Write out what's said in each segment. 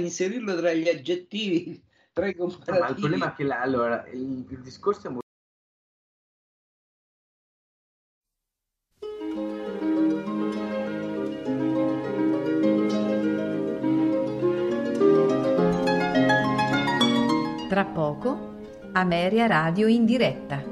inserirlo tra gli aggettivi, tra i comparativi. ma il problema è che la, allora, il, il discorso è molto Tra poco, Ameria Radio in diretta.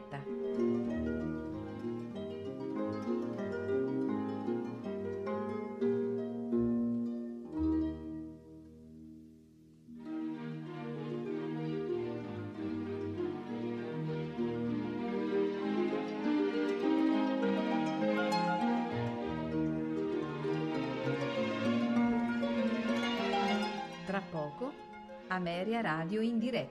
Radio in diretta.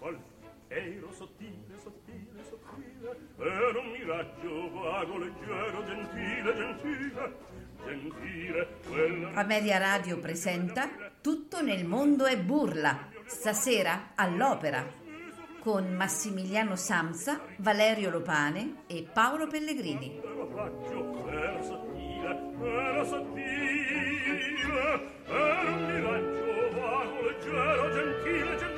Norfolk ero sottile, sottile, sottile ero un miraggio vago, leggero, gentile, gentile gentile quella Ameria Radio presenta Tutto nel mondo è burla, stasera all'opera, con Massimiliano Samsa, Valerio Lopane e Paolo Pellegrini. ero sottile ero sottile ero un miraggio vago, leggero, gentile, gentile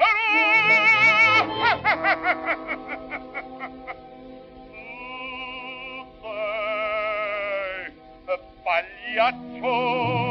Pagliaccio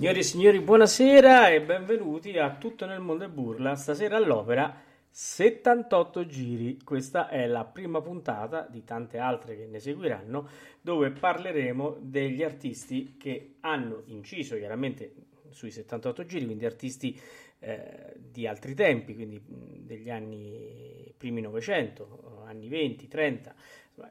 Signori e signori, buonasera e benvenuti a Tutto nel mondo e burla. Stasera all'opera 78 giri. Questa è la prima puntata di tante altre che ne seguiranno, dove parleremo degli artisti che hanno inciso chiaramente sui 78 giri, quindi artisti eh, di altri tempi, quindi degli anni primi 900, anni 20, 30, insomma,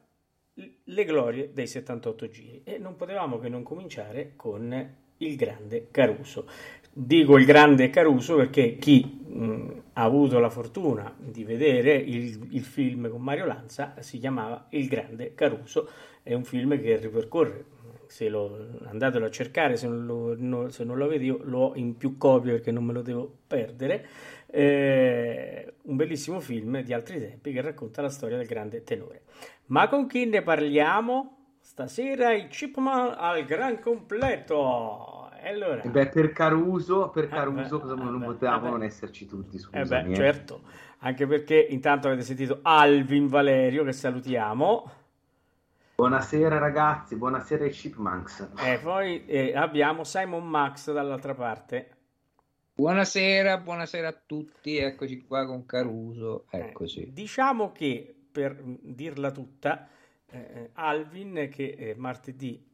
le glorie dei 78 giri. E non potevamo che non cominciare con il grande Caruso. Dico il grande Caruso perché chi mh, ha avuto la fortuna di vedere il, il, film con Mario Lanza si chiamava Il grande Caruso, è un film che ripercorre, se lo andatelo a cercare, se non lo, no, se non lo avete io lo ho in più copie perché non me lo devo perdere, eh, un bellissimo film di altri tempi che racconta la storia del grande tenore. Ma con chi ne parliamo? Stasera i Chipman al gran completo. Allora... Beh, per Caruso, per Caruso Eh beh, cosa eh non beh, potevamo eh non esserci tutti, Eh scusami. beh, eh. certo, anche perché intanto avete sentito Alvin Valerio che salutiamo Buonasera ragazzi, buonasera ai Chipmunks. e poi eh, abbiamo Simon Max dall'altra parte. Buonasera, buonasera a tutti, eccoci qua con Caruso, Eh, eccoci. diciamo che per dirla tutta, eh, Alvin che eh, martedì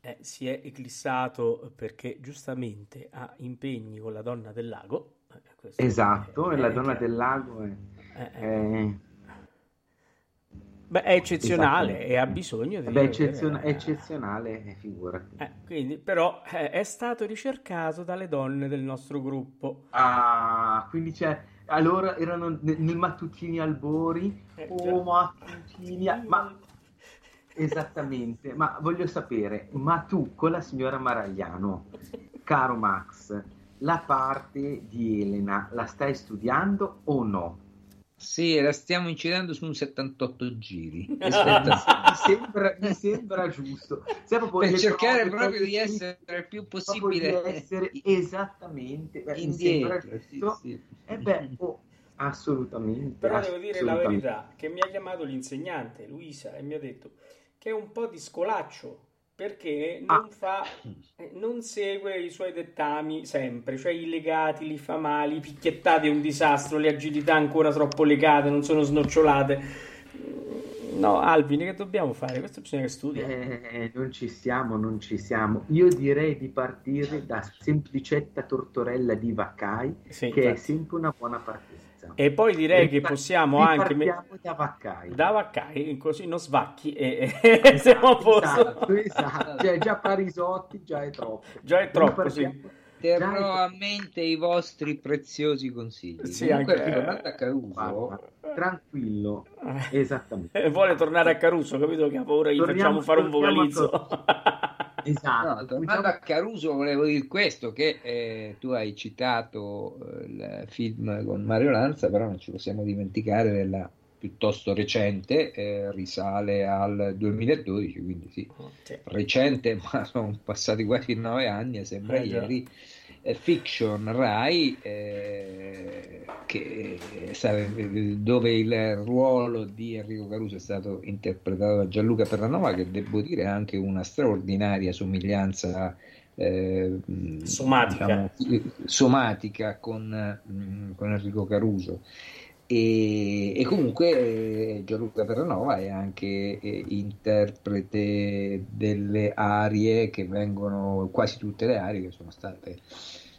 eh, si è eclissato perché giustamente ha impegni con la donna del lago. eh, Esatto, è- e la donna del lago è, Eh, eh. è- Beh, è eccezionale Esatto. e ha bisogno di beh, eccezion- è eccezionale, eh, figurati. Eh, quindi, però eh, è stato ricercato dalle donne del nostro gruppo. Ah, quindi c'è... Allora erano ne- nei mattutini albori, Eh, oh mattutini, ma esattamente, ma voglio sapere, ma tu con la signora Maragliano, caro Max, la parte di Elena la stai studiando o no? Sì, la stiamo incidendo su un 78 giri. mi, sembra, mi sembra giusto. Proprio per cercare prove, proprio di essere il più proprio possibile di essere esattamente beh, indietro. sì, giusto. sì. E beh, oh, assolutamente. Però devo dire la assolutamente. verità, che mi ha chiamato l'insegnante Luisa e mi ha detto che è un po' di scolaccio perché non Ah. fa, eh, non segue i suoi dettami sempre, cioè i legati li fa male, i picchiettati è un disastro, le agilità ancora troppo legate, non sono snocciolate. No, Alvin, che dobbiamo fare? Questo bisogna che studi. Eh, non ci siamo, non ci siamo. Io direi di partire da Semplicetta Tortorella di Vaccai, Sì, che è infatti. sempre una buona partenza. Vicenza. E poi direi che possiamo anche... Da Vaccai. Da Vaccai, così non svacchi e, e siamo a posto. Esatto, esatto. Cioè, già Parisotti già è troppo. Già è troppo, sì. Terrò a mente i vostri preziosi consigli. Sì, Comunque, anche- ritornando a Caruso, Guarda, tranquillo, Eh, esattamente. Vuole tornare a Caruso, capito che ha paura gli Torniamo- facciamo fare un vocalizzo. Esatto. No, tornando a Caruso, volevo dire questo: che eh, tu hai citato eh, il film con Mario Lanza, però non ci possiamo dimenticare della piuttosto recente, eh, risale al 2012, quindi sì, Sì. recente, ma sono passati quasi nove anni, sembra Eh, ieri. Eh, Fiction Rai, eh, che sarebbe- dove il ruolo di Enrico Caruso è stato interpretato da Gianluca Terranova, che devo dire ha anche una straordinaria somiglianza eh, Somatica. diciamo, somatica con, mh, con Enrico Caruso. E, e comunque eh, Gianluca Terranova è anche eh, interprete delle arie che vengono, quasi tutte le arie che sono state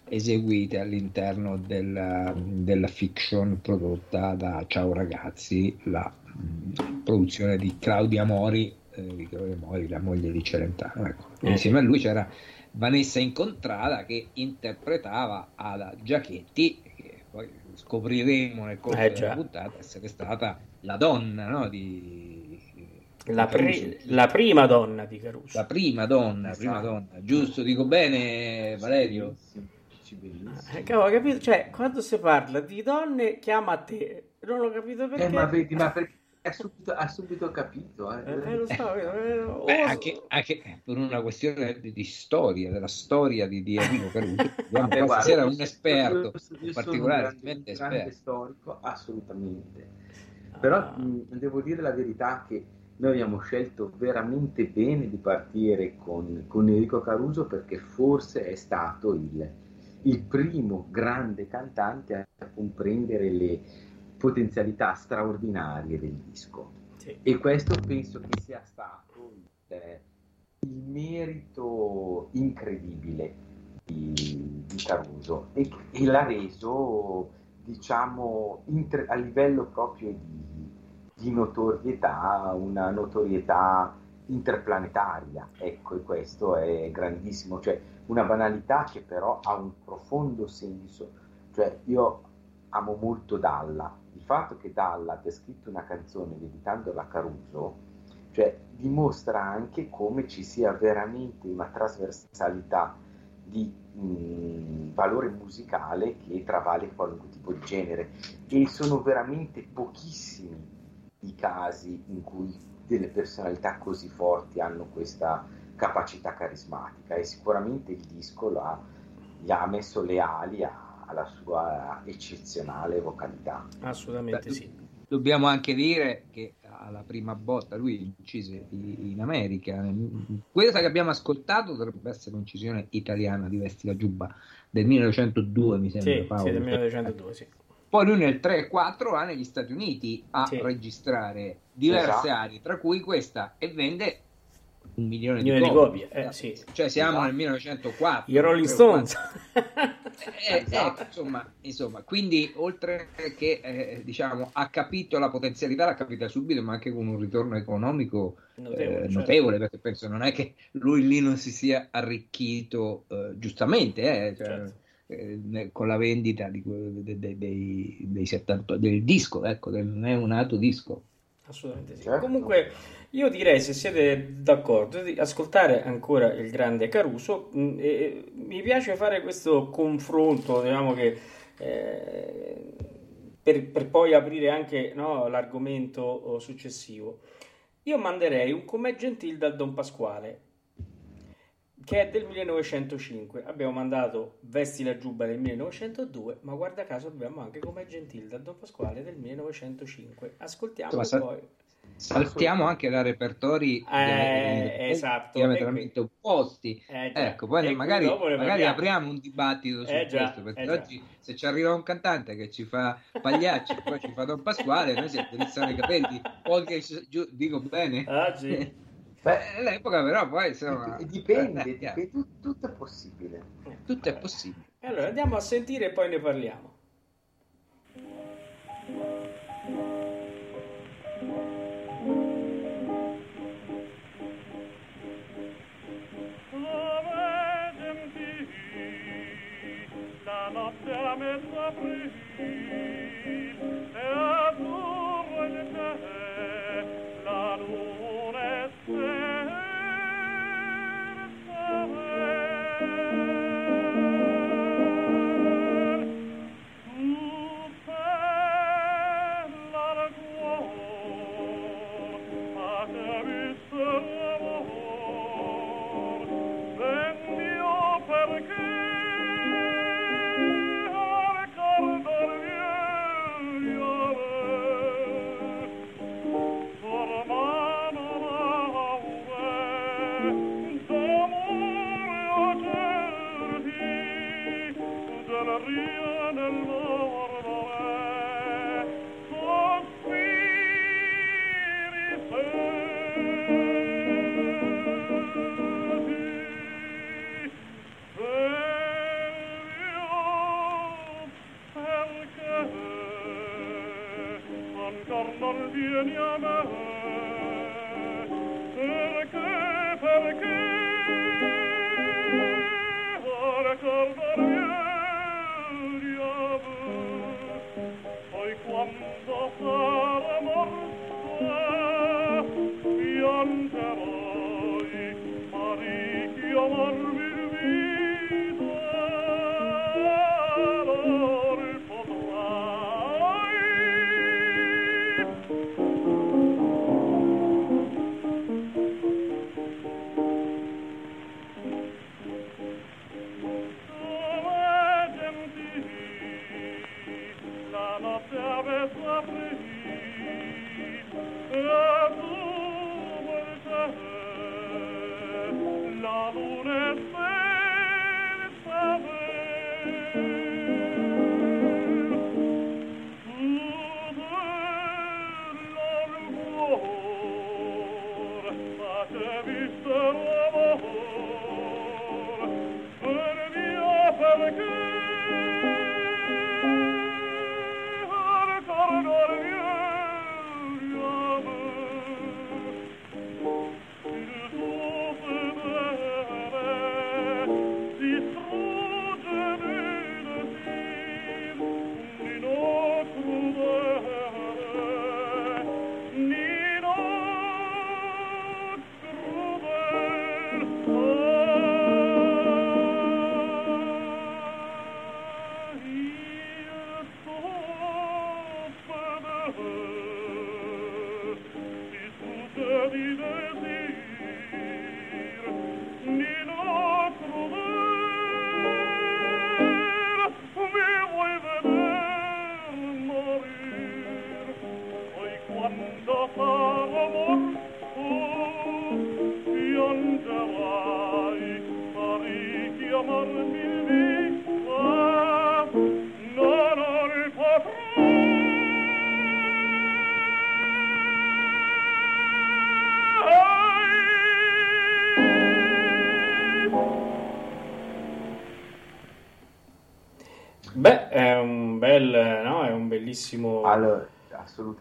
eseguite all'interno della, della fiction prodotta da Ciao ragazzi, la mh, produzione di Claudia Mori, eh, di Claudia Mori, la moglie di Celentano. Ecco. Eh. Insieme a lui c'era Vanessa Incontrada che interpretava Ada Giachetti, che poi scopriremo nel corso Eh, della già. puntata essere stata la donna no, di, La, di pri- Caruso. la prima donna di Caruso. La prima donna, Esatto. prima donna, giusto? Dico bene, Valerio? Eh, cavolo, capito? Cioè, quando si parla di donne, chiama a te. Non l'ho capito perché. Eh, ma vedi, ma perché ha subito, ha subito capito. Eh. Eh, eh, lo so, eh, oh, Beh, anche, anche per una questione di, di storia, della storia di, di Enrico Caruso. Vabbè, guarda, io- un esperto, io- io un sono particolare un grande, un grande esperto. storico, assolutamente. Però Ah. mh, devo dire la verità che noi abbiamo scelto veramente bene di partire con, con Enrico Caruso perché forse è stato il, il primo grande cantante a comprendere le potenzialità straordinarie del disco. Sì. E questo penso che sia stato il, il merito incredibile di, di Caruso e, e l'ha reso, diciamo, inter- a livello proprio di, di notorietà, una notorietà interplanetaria. Ecco, e questo è grandissimo, cioè una banalità che però ha un profondo senso. Cioè, io amo molto Dalla, fatto che Dalla abbia scritto una canzone dedicandola a Caruso, cioè dimostra anche come ci sia veramente una trasversalità di mh, valore musicale che travale qualunque tipo di genere. E sono veramente pochissimi i casi in cui delle personalità così forti hanno questa capacità carismatica. E sicuramente il disco l'ha- gli ha messo le ali a- alla sua eccezionale vocalità. Assolutamente Beh, sì. Dobbiamo anche dire che alla prima botta lui incise in America. Questa che abbiamo ascoltato dovrebbe essere un'incisione italiana di Vesti la Giubba del 1902, mi sembra. Sì, Paolo. sì, del 1902, sì. Poi lui nel 3 e 4 va negli Stati Uniti a Sì. registrare diverse Esatto. aree, tra cui questa, e vende un milione, Milione di copie, eh, sì. Cioè siamo Esatto. nel 1904. I Rolling. Stones. Eh, Esatto. ecco, insomma, insomma, quindi oltre che eh, diciamo ha capito la potenzialità, l'ha capita subito, ma anche con un ritorno economico Notevole, eh, certo. notevole, perché penso non è che lui lì non si sia arricchito eh, giustamente, eh, cioè, Certo. eh, con la vendita di que- de- de- dei, dei 70 del disco, ecco, del neonato disco. Assolutamente sì. Certo. Comunque, io direi, se siete d'accordo, di ascoltare ancora il grande Caruso. mh, e mi piace fare questo confronto, diciamo che eh, per, per poi aprire anche no, l'argomento oh, successivo. Io manderei un Com'è Gentil dal Don Pasquale, che è del 1905. Abbiamo mandato Vesti la giubba del 1902, ma guarda caso abbiamo anche Com'è Gentil dal Don Pasquale del 1905. Ascoltiamo Insomma, poi. Saltiamo anche da repertori Eh, dia- esatto, diametralmente opposti. Eh, già. Ecco, poi qui magari, magari apriamo un dibattito su Eh, già, questo, perché eh, già. oggi se ci arriva un cantante che ci fa Pagliacci e poi ci fa Don Pasquale, noi si drizzano i capelli, poi che dico bene. Ah, sì. Beh, all'epoca però poi insomma, E dipende, eh, dipende, tu- tutto è possibile. tutto è possibile. Allora andiamo a sentire e poi ne parliamo. Beh,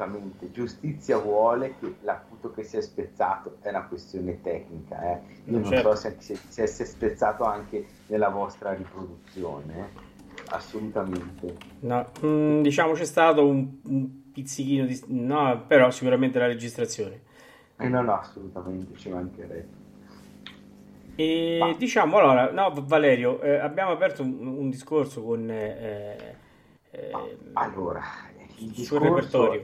assolutamente. Giustizia vuole che l'appunto che si è spezzato è una questione tecnica. Eh. Io non Certo. so se, se, si è spezzato anche nella vostra riproduzione. eh. Assolutamente. No, mm, diciamo c'è stato un, un pizzichino di... No, però sicuramente la registrazione. Eh, no, no, assolutamente, ci mancherebbe. E Ma- diciamo allora, no, Valerio, eh, abbiamo aperto un, un discorso con... eh, eh, Ma, allora, il sul discorso, repertorio.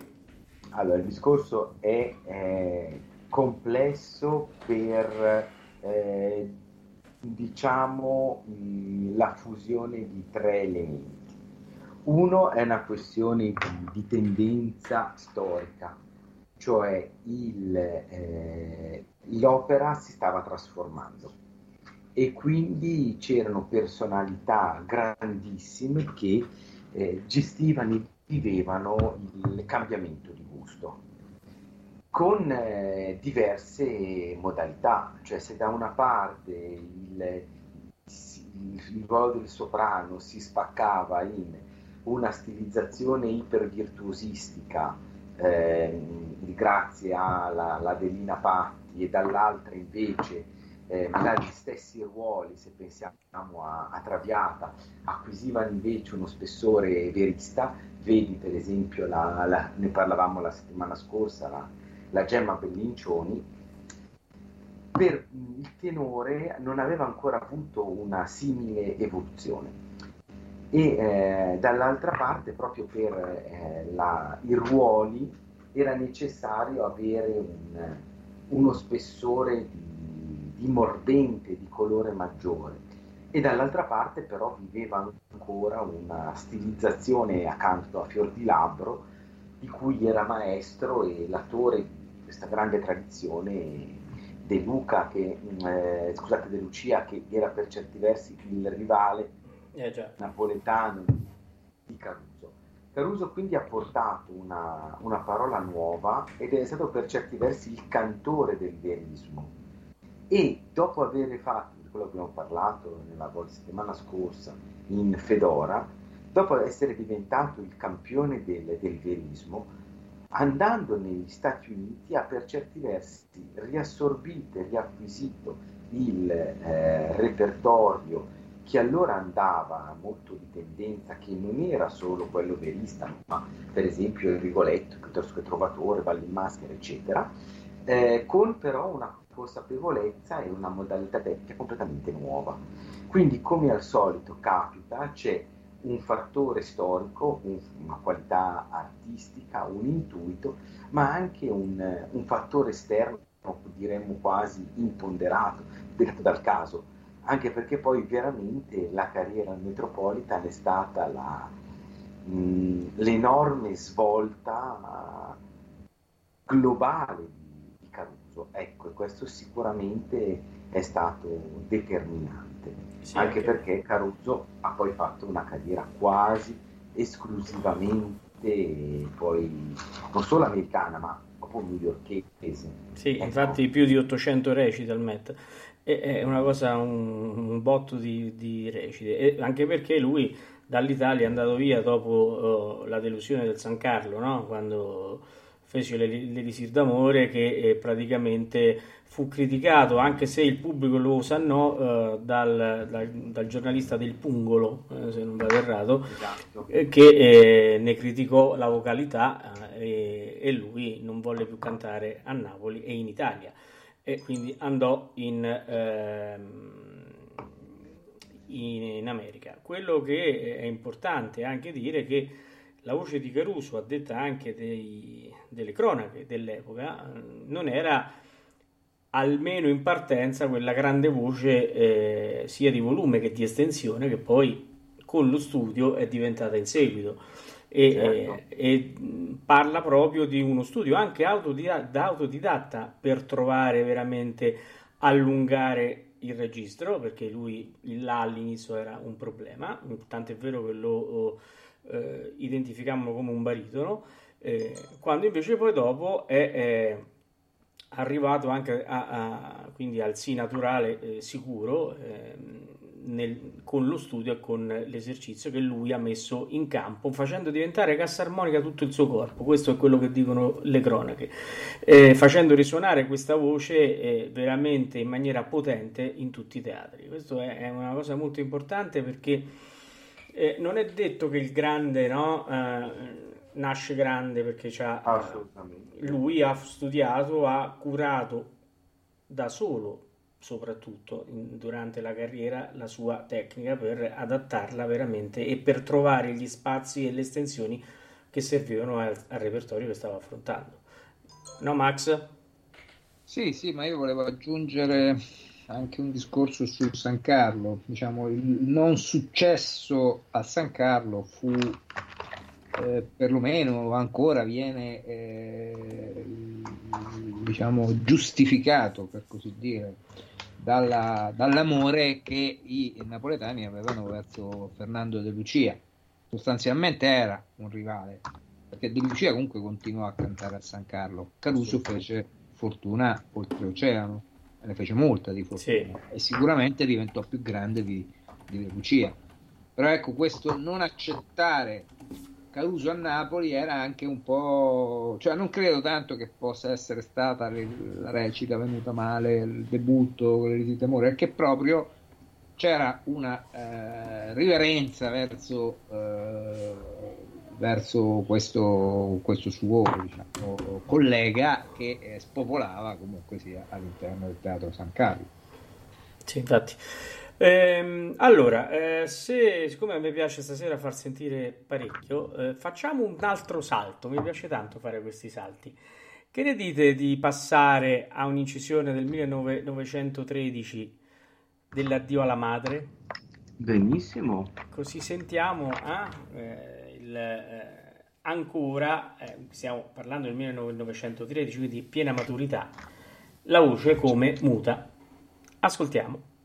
Allora, il discorso è eh, complesso per, eh, diciamo, mh, la fusione di tre elementi. Uno è una questione di, di tendenza storica, cioè il, eh, l'opera si stava trasformando e quindi c'erano personalità grandissime che eh, gestivano e vivevano il cambiamento di gusto con eh, diverse modalità, cioè se da una parte il, il- ruolo del soprano si spaccava in una stilizzazione ipervirtuosistica eh, grazie alla, all'Adelina Patti e dall'altra invece eh, gli stessi ruoli, se pensiamo a, a, Traviata, acquisivano invece uno spessore verista, vedi per esempio, la, la, ne parlavamo la settimana scorsa, la, la Gemma Bellincioni, per il tenore non aveva ancora avuto una simile evoluzione. E eh, dall'altra parte proprio per eh, la, i ruoli era necessario avere un, uno spessore di, di, mordente, di colore maggiore e dall'altra parte però viveva ancora una stilizzazione accanto a fior di labbro di cui era maestro e l'attore di questa grande tradizione De Luca, che, eh, scusate, De Lucia, che era per certi versi il rivale eh, napoletano di Caruso. Caruso quindi ha portato una, una, parola nuova ed è stato per certi versi il cantore del verismo. E dopo aver fatto, di quello che abbiamo parlato nella settimana scorsa in Fedora, dopo essere diventato il campione del, del verismo, andando negli Stati Uniti ha per certi versi riassorbito e riacquisito il eh, repertorio che allora andava molto di tendenza, che non era solo quello verista, ma per esempio il Rigoletto, piuttosto che Trovatore, Valle in Maschera, eccetera, eh, con però una consapevolezza e una modalità tecnica completamente nuova. Quindi, come al solito capita, c'è un fattore storico, un, una qualità artistica, un intuito, ma anche un, un fattore esterno, diremmo quasi imponderato, detto dal caso anche perché poi veramente la carriera Metropolitan è stata la, mh, l'enorme svolta globale Caruso. Ecco, questo sicuramente è stato determinante, sì, anche, anche perché Caruso ha poi fatto una carriera quasi esclusivamente poi non solo americana, ma proprio newyorkese. Sì, ecco. infatti più di 800 reciti al Met è una cosa, un, un botto di, di recite, e anche perché lui dall'Italia è andato via dopo uh, la delusione del San Carlo, no? quando fece l'Elisir d'amore che eh, praticamente fu criticato, anche se il pubblico lo osannò, uh, dal, dal, dal, giornalista del Pungolo, eh, se non vado errato, esatto. eh, che eh, ne criticò la vocalità e, e lui non volle più cantare a Napoli e in Italia e quindi andò in, ehm, in, in, America. Quello che è importante anche dire che la voce di Caruso, a detta anche dei, delle cronache dell'epoca, non era almeno in partenza quella grande voce eh, sia di volume che di estensione che poi con lo studio è diventata in seguito e, certo. e, e, parla proprio di uno studio anche autodidatta, autodidatta per trovare veramente allungare il registro perché lui là all'inizio era un problema tanto è vero che lo eh, identificammo come un baritono eh, quando invece poi dopo è, è arrivato anche a, a, quindi al sì naturale eh, sicuro ehm, nel, con lo studio e con l'esercizio che lui ha messo in campo, facendo diventare cassa armonica tutto il suo corpo. Questo è quello che dicono le cronache, eh, facendo risuonare questa voce eh, veramente in maniera potente in tutti i teatri. Questo è, è una cosa molto importante perché eh, non è detto che il grande no, eh, nasce grande perché lui ha studiato, ha curato da solo soprattutto in, durante la carriera la sua tecnica per adattarla veramente e per trovare gli spazi e le estensioni che servivano al, al repertorio che stava affrontando. No Max? Sì, sì, ma io volevo aggiungere anche un discorso su San Carlo. Diciamo, il non successo a San Carlo fu eh, perlomeno ancora viene eh, diciamo giustificato per così dire dalla, dall'amore che i napoletani avevano verso Fernando De Lucia. Sostanzialmente era un rivale, perché De Lucia comunque continuò a cantare a San Carlo. Caruso fece fortuna oltreoceano, ne fece molta di fortuna sì. e sicuramente diventò più grande di, di De Lucia. Però ecco, questo non accettare Caruso a Napoli era anche un po'... cioè non credo tanto che possa essere stata la recita venuta male, il debutto, le riti d'amore, perché proprio c'era una eh, riverenza verso, eh, verso questo, questo, suo diciamo, collega che eh, spopolava comunque sia all'interno del teatro San Carlo. Sì, infatti. Ehm, allora, eh, se, siccome a me piace stasera far sentire parecchio, eh, facciamo un altro salto. Mi piace tanto fare questi salti. Che ne dite di passare a un'incisione del 1913 dell'addio alla madre? Benissimo. Così sentiamo eh, il, eh, ancora, eh, stiamo parlando del 1913, quindi piena maturità, la voce come muta. Ascoltiamo.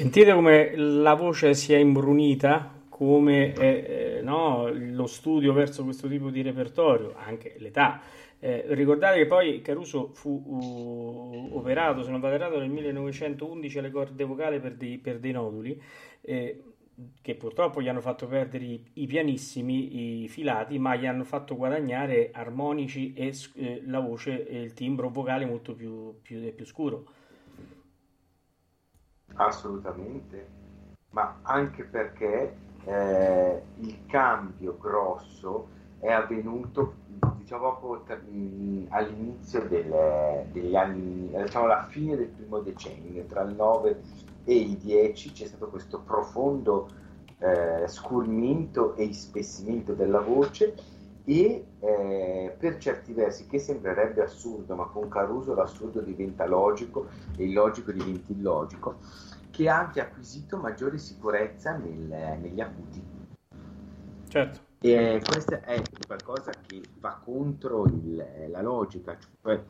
Sentite come la voce si è imbrunita, come eh, no, lo studio verso questo tipo di repertorio, anche l'età. Eh, ricordate che poi Caruso fu uh, operato, se non vado errato, nel 1911 alle corde vocali per dei, per dei noduli, eh, che purtroppo gli hanno fatto perdere i, i, pianissimi, i filati, ma gli hanno fatto guadagnare armonici e eh, la voce e il timbro vocale molto più, più, più scuro. Assolutamente, ma anche perché eh, il cambio grosso è avvenuto diciamo proprio all'inizio del, degli anni, diciamo alla fine del primo decennio, tra il 9 e i 10 c'è stato questo profondo eh, scurrimento e ispessimento della voce e eh, per certi versi che sembrerebbe assurdo, ma con Caruso l'assurdo diventa logico e il logico diventa illogico, che ha anche acquisito maggiore sicurezza nel, negli acuti. Certo. E questo è qualcosa che va contro il, la logica, cioè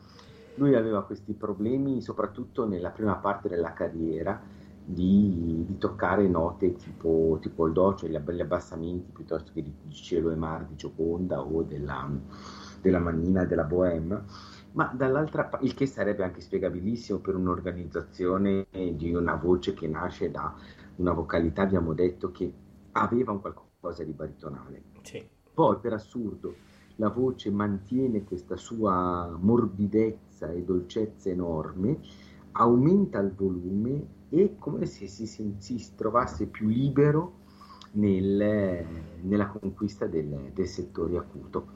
lui aveva questi problemi soprattutto nella prima parte della carriera di, di toccare note tipo, tipo il do, cioè gli, abbassamenti piuttosto che di, di cielo e mar di Gioconda o della, della manina della bohème ma dall'altra parte, il che sarebbe anche spiegabilissimo per un'organizzazione di una voce che nasce da una vocalità, abbiamo detto, che aveva un qualcosa di baritonale. Sì. Poi, per assurdo, la voce mantiene questa sua morbidezza e dolcezza enorme, aumenta il volume e come se si, si, si trovasse più libero nel, nella conquista del, del settore acuto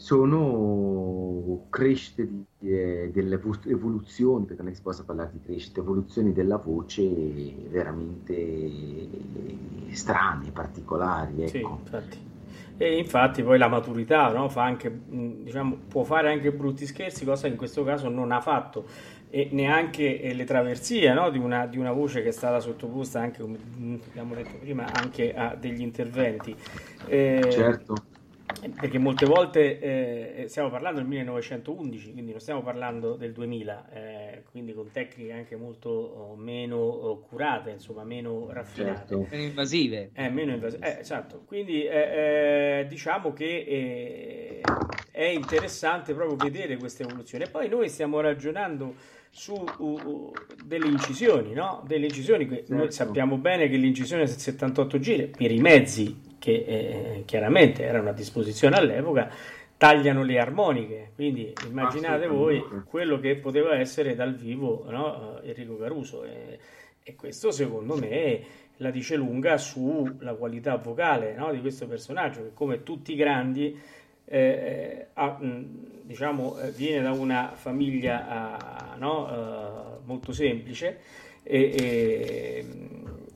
sono crescite di, eh, delle evoluzioni, perché non si possa parlare di crescita, evoluzioni della voce veramente strane, particolari. Ecco. Sì, infatti. E infatti poi la maturità no? Fa anche, diciamo, può fare anche brutti scherzi, cosa che in questo caso non ha fatto. E neanche eh, le traversie no? di, una, di, una, voce che è stata sottoposta anche, come abbiamo detto prima, anche a degli interventi. Eh, certo perché molte volte eh, stiamo parlando del 1911, quindi non stiamo parlando del 2000, eh, quindi con tecniche anche molto oh, meno oh, curate, insomma, meno raffinate. Certo. Meno invasive. Eh, meno invasive, eh, esatto. Quindi diciamo che è interessante proprio vedere questa evoluzione. Poi noi stiamo ragionando su uh, delle incisioni, no? Delle incisioni che certo. noi sappiamo bene che l'incisione è 78 giri per i mezzi che eh, chiaramente erano a disposizione all'epoca, tagliano le armoniche. Quindi immaginate voi quello che poteva essere dal vivo no? Eh, Enrico Caruso. E, e, questo secondo me la dice lunga sulla qualità vocale no? di questo personaggio, che come tutti i grandi eh, ha, diciamo, eh, viene da una famiglia no? uh, molto semplice e, e,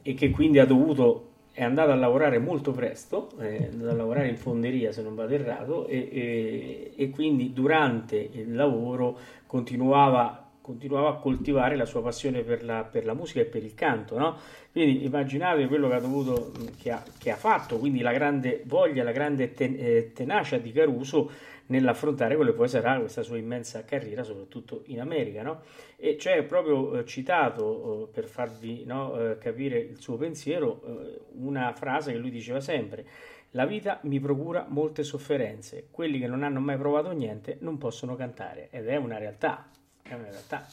e che quindi ha dovuto è andato a lavorare molto presto, è andato a lavorare in fonderia se non vado errato, e, e quindi durante il lavoro continuava, continuava, a coltivare la sua passione per la, per la musica e per il canto. No? Quindi immaginate quello che ha, dovuto, che ha, che ha fatto, quindi la grande voglia, la grande ten, eh, tenacia di Caruso nell'affrontare quello che poi sarà questa sua immensa carriera, soprattutto in America. No? E c'è proprio eh, citato, eh, per farvi no, eh, capire il suo pensiero, eh, una frase che lui diceva sempre. La vita mi procura molte sofferenze, quelli che non hanno mai provato niente non possono cantare ed è una realtà, è una realtà.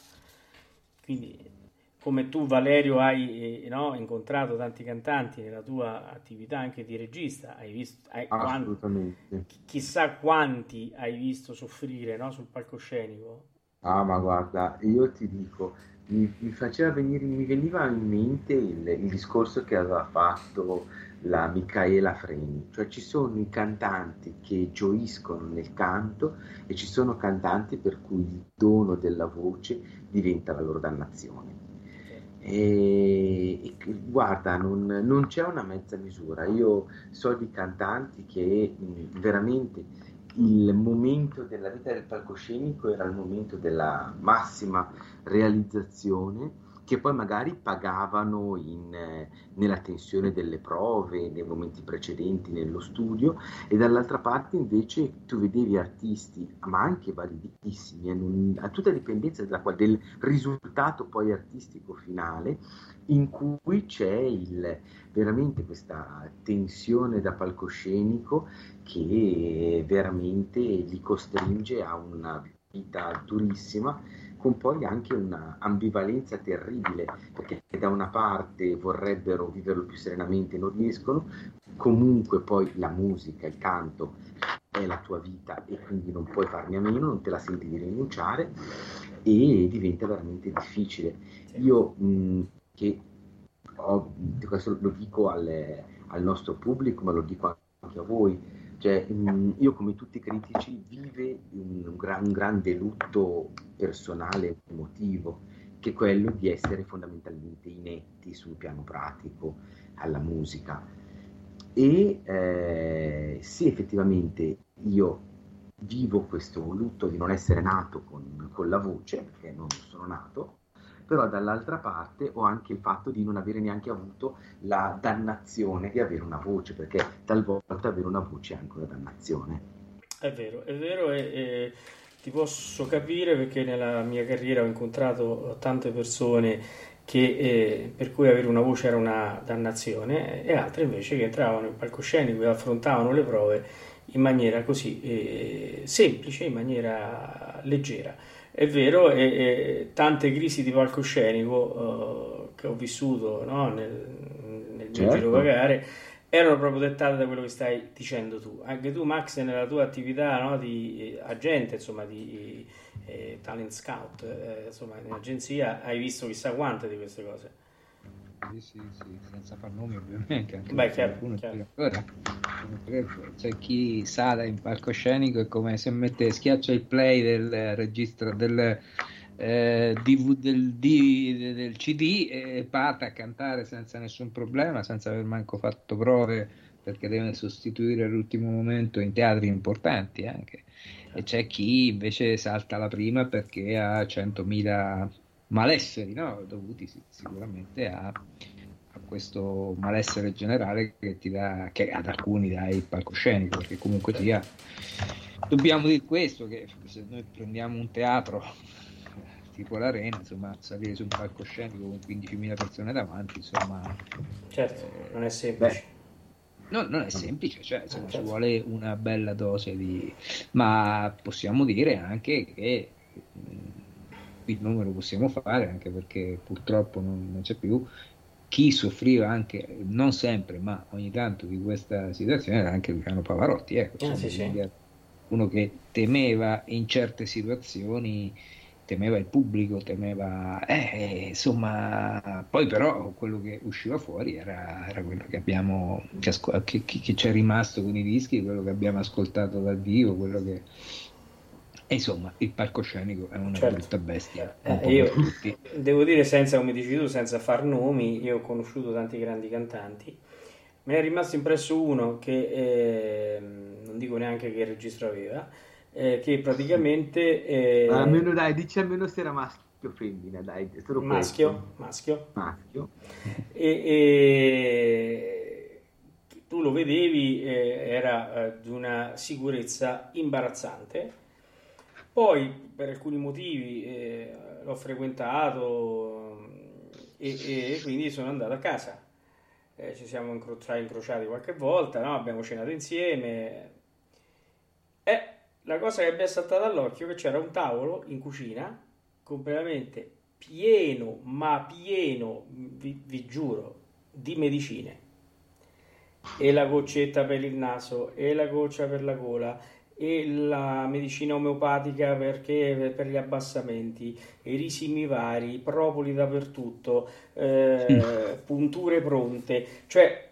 Quindi come tu Valerio hai eh, no, incontrato tanti cantanti nella tua attività anche di regista, hai visto hai, Assolutamente. Quanti, chissà quanti hai visto soffrire no, sul palcoscenico. Ah, ma guarda, io ti dico, mi, mi faceva venire, mi veniva in mente il, il, discorso che aveva fatto la Micaela Freni, cioè ci sono i cantanti che gioiscono nel canto e ci sono cantanti per cui il dono della voce diventa la loro dannazione. E, guarda, non, non, c'è una mezza misura. Io so di cantanti che veramente il momento della vita del palcoscenico era il momento della massima realizzazione che poi magari pagavano in, eh, nella tensione delle prove, nei momenti precedenti nello studio, e dall'altra parte invece tu vedevi artisti, ma anche validissimi, non, a tutta dipendenza della, del risultato poi artistico finale, in cui c'è il, veramente questa tensione da palcoscenico che veramente li costringe a una vita durissima con poi anche una ambivalenza terribile, perché da una parte vorrebbero viverlo più serenamente e non riescono, comunque poi la musica, il canto è la tua vita e quindi non puoi farne a meno, non te la senti di rinunciare e diventa veramente difficile. Io mh, che ho, questo lo dico al, al nostro pubblico, ma lo dico anche a voi, cioè, io come tutti i critici vive un, gran, un grande lutto personale emotivo, che è quello di essere fondamentalmente inetti sul piano pratico alla musica. E eh, se effettivamente io vivo questo lutto di non essere nato con, con la voce, perché non sono nato, però dall'altra parte ho anche il fatto di non avere neanche avuto la dannazione di avere una voce, perché talvolta avere una voce è anche una dannazione. È vero, è vero e, e ti posso capire perché nella mia carriera ho incontrato tante persone che, eh, per cui avere una voce era una dannazione e altre invece che entravano in palcoscenico e affrontavano le prove in maniera così eh, semplice, in maniera leggera. È vero, e, e tante crisi di palcoscenico uh, che ho vissuto no, nel, nel mio certo. girovagare erano proprio dettate da quello che stai dicendo tu. Anche tu, Max, nella tua attività no, di eh, agente, insomma, di eh, talent scout, eh, insomma, in agenzia, hai visto chissà quante di queste cose. Sì, sì, sì, senza far nomi ovviamente. Anche Beh, chiaro, chiaro. Ora, c'è chi sale in palcoscenico e come se mette schiaccia il play del registro del, eh, DV, del, D, del CD e parte a cantare senza nessun problema, senza aver manco fatto prove perché deve sostituire all'ultimo momento in teatri importanti anche. E c'è chi invece salta la prima perché ha 100.000 malesseri, no? dovuti sicuramente a, a, questo malessere generale che, ti dà, che ad alcuni dà il palcoscenico, perché comunque sia, dobbiamo dire questo, che se noi prendiamo un teatro tipo l'arena, insomma, salire su un palcoscenico con 15.000 persone davanti, insomma... Certo, eh, non è semplice. Beh, No, non è semplice, cioè insomma, ci certo. vuole una bella dose di... ma possiamo dire anche che qui non lo possiamo fare anche perché purtroppo non, non c'è più chi soffriva anche, non sempre, ma ogni tanto di questa situazione era anche Luciano Pavarotti, ecco, ah, sì, sì. uno che temeva in certe situazioni, temeva il pubblico, temeva, eh, insomma, poi però quello che usciva fuori era, era quello che abbiamo, che, che, che, c'è rimasto con i dischi, quello che abbiamo ascoltato dal vivo, quello che e insomma, il palcoscenico è una certo. brutta bestia. Eh, io devo dire, senza, come dici tu, senza far nomi, io ho conosciuto tanti grandi cantanti. Me ne è rimasto impresso uno che eh, non dico neanche che registro aveva, eh, che praticamente. Eh, almeno dai, dici almeno se era maschio o femmina, dai. Maschio, maschio. Maschio. E, e, tu lo vedevi, eh, era eh, di una sicurezza imbarazzante poi per alcuni motivi eh, l'ho frequentato e, e, quindi sono andato a casa. Eh, ci siamo incro- incrociati qualche volta, no? abbiamo cenato insieme. E la cosa che mi è saltata all'occhio è che c'era un tavolo in cucina completamente pieno, ma pieno, vi, vi giuro, di medicine. E la goccetta per il naso, e la goccia per la gola, e la medicina omeopatica perché per gli abbassamenti, i risimi vari, propoli dappertutto, eh, punture pronte, cioè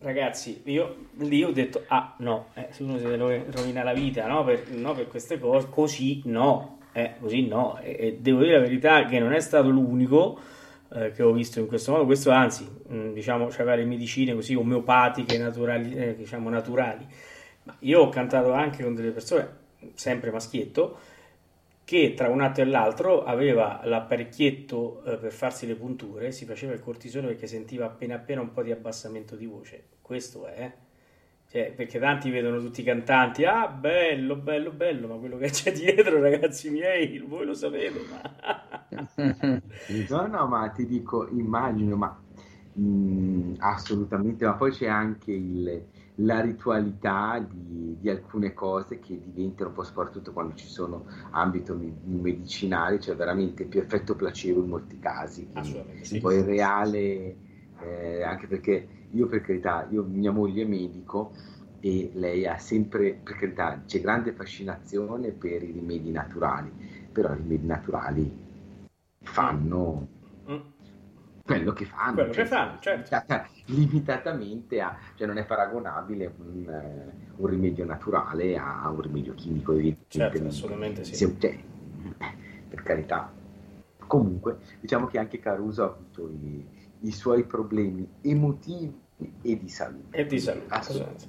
ragazzi, io lì ho detto, ah no, eh, se uno si rovina la vita no? Per, no, per queste cose, così no, eh, così no, e, e, devo dire la verità che non è stato l'unico eh, che ho visto in questo modo, questo anzi, mh, diciamo, c'aveva le medicine così omeopatiche, naturali, eh, diciamo naturali, io ho cantato anche con delle persone, sempre maschietto, che tra un atto e l'altro aveva l'apparecchietto eh, per farsi le punture, si faceva il cortisone perché sentiva appena appena un po' di abbassamento di voce. Questo è. Cioè, perché tanti vedono tutti i cantanti, ah bello, bello, bello, ma quello che c'è dietro, ragazzi miei, voi lo sapete, ma... no, no, ma ti dico, immagino, ma mh, mm, assolutamente, ma poi c'è anche il, la ritualità di, di, alcune cose che diventano un po' soprattutto quando ci sono ambito medicinali, cioè veramente più effetto placebo in molti casi. Sì. Poi il reale, eh, anche perché io per carità, io, mia moglie è medico e lei ha sempre, per carità, c'è grande fascinazione per i rimedi naturali, però i rimedi naturali fanno. Quello che fanno. Quello cioè, che fanno, certo. Limitatamente a, cioè non è paragonabile un, eh, un rimedio naturale a un rimedio chimico. Certo, assolutamente sì. Se, cioè, per carità. Comunque, diciamo che anche Caruso ha avuto i, i suoi problemi emotivi e di salute. E di salute, assolutamente.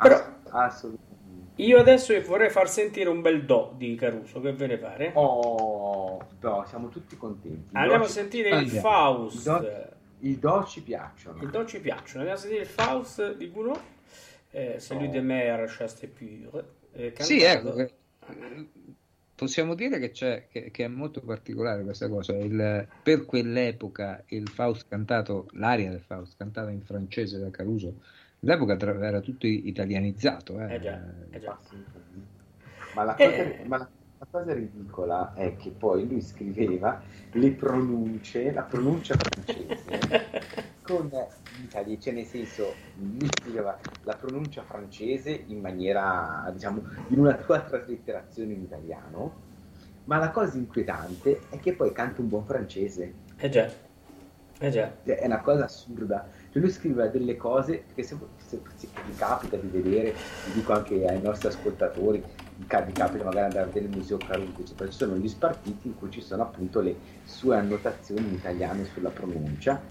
Però, assolutamente. Io adesso vorrei far sentire un bel do di Caruso, che ve ne pare? Oh, no, siamo tutti contenti. Andiamo a sentire il Faust. I do, I do, ci piacciono. I do ci piacciono. Andiamo a sentire il Faust di Gounod. Eh, Celui oh. de mer, chaste pure. Eh, sì, ecco. Eh, possiamo dire che, c'è, che, che, è molto particolare questa cosa. Il, per quell'epoca il Faust cantato, l'aria del Faust cantata in francese da Caruso, all'epoca era tutto italianizzato. Eh. Eh già, eh già. Ma, la cosa, eh. ma la, la cosa ridicola è che poi lui scriveva le pronunce, la pronuncia francese con l'Italia, cioè nel senso lui scriveva la pronuncia francese in maniera, diciamo, in una tua traslitterazione in italiano, ma la cosa inquietante è che poi canta un buon francese. Eh già, eh già. Cioè, è una cosa assurda. Cioè lui scriveva delle cose che se, se, se vi capita di vedere, vi dico anche ai nostri ascoltatori, vi capita magari andare a vedere il museo Caruso, eccetera, ci sono gli spartiti in cui ci sono appunto le sue annotazioni in italiano sulla pronuncia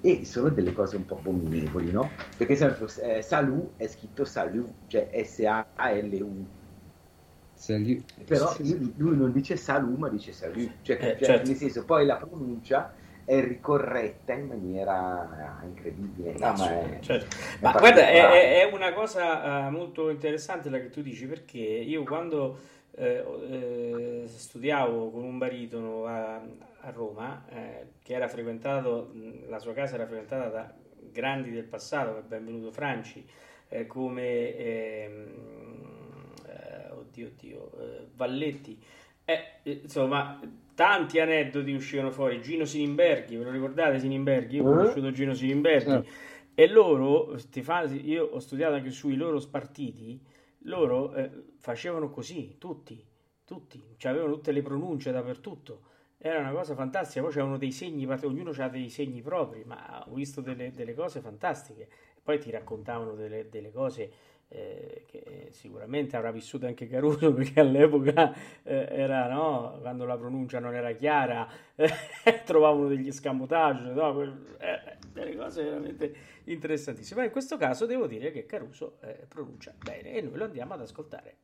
e sono delle cose un po' abominevoli, no? Perché esempio, eh, Salù è scritto Salù, cioè S-A-L-U. Salut. Però lui, lui, non dice Salù, ma dice Salù, cioè, eh, cioè certo. nel senso, poi la pronuncia è ricorretta in maniera incredibile. No, ma, è, certo. ma guarda, è, è, una cosa uh, molto interessante la che tu dici, perché io quando eh, eh, studiavo con un baritono a, a Roma, eh, che era frequentato, la sua casa era frequentata da grandi del passato, come Benvenuto Franci, eh, come ehm, eh, oddio, oddio, eh, Valletti, insomma, tanti aneddoti uscivano fuori. Gino Sinimberghi, ve lo ricordate Sinimberghi? Io ho conosciuto Gino Sinimberghi. E loro, Stefano, io ho studiato anche sui loro spartiti, loro eh, facevano così, tutti, tutti, cioè avevano tutte le pronunce dappertutto. Era una cosa fantastica, poi c'erano dei segni, ognuno aveva dei segni propri, ma ho visto delle, delle cose fantastiche. Poi ti raccontavano delle, delle cose eh, che sicuramente avrà vissuto anche Caruso perché all'epoca eh, era no, quando la pronuncia non era chiara eh, trovavano degli scamotage no? Eh, delle cose veramente interessantissime ma in questo caso devo dire che Caruso eh, pronuncia bene e noi lo andiamo ad ascoltare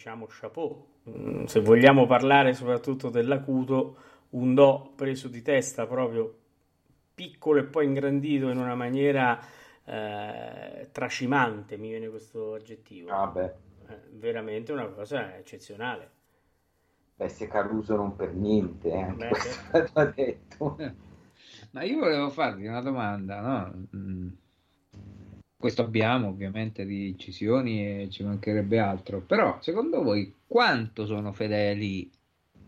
diciamo chapeau. Mm, se vogliamo parlare soprattutto dell'acuto, un do preso di testa proprio piccolo e poi ingrandito in una maniera eh, tracimante, mi viene questo aggettivo. Ah beh. Eh, veramente una cosa eccezionale. Beh, se Caruso non per niente, eh, Beh, questo certo. detto. Ma io volevo farvi una domanda, no? Questo abbiamo ovviamente di incisioni e ci mancherebbe altro, però secondo voi quanto sono fedeli,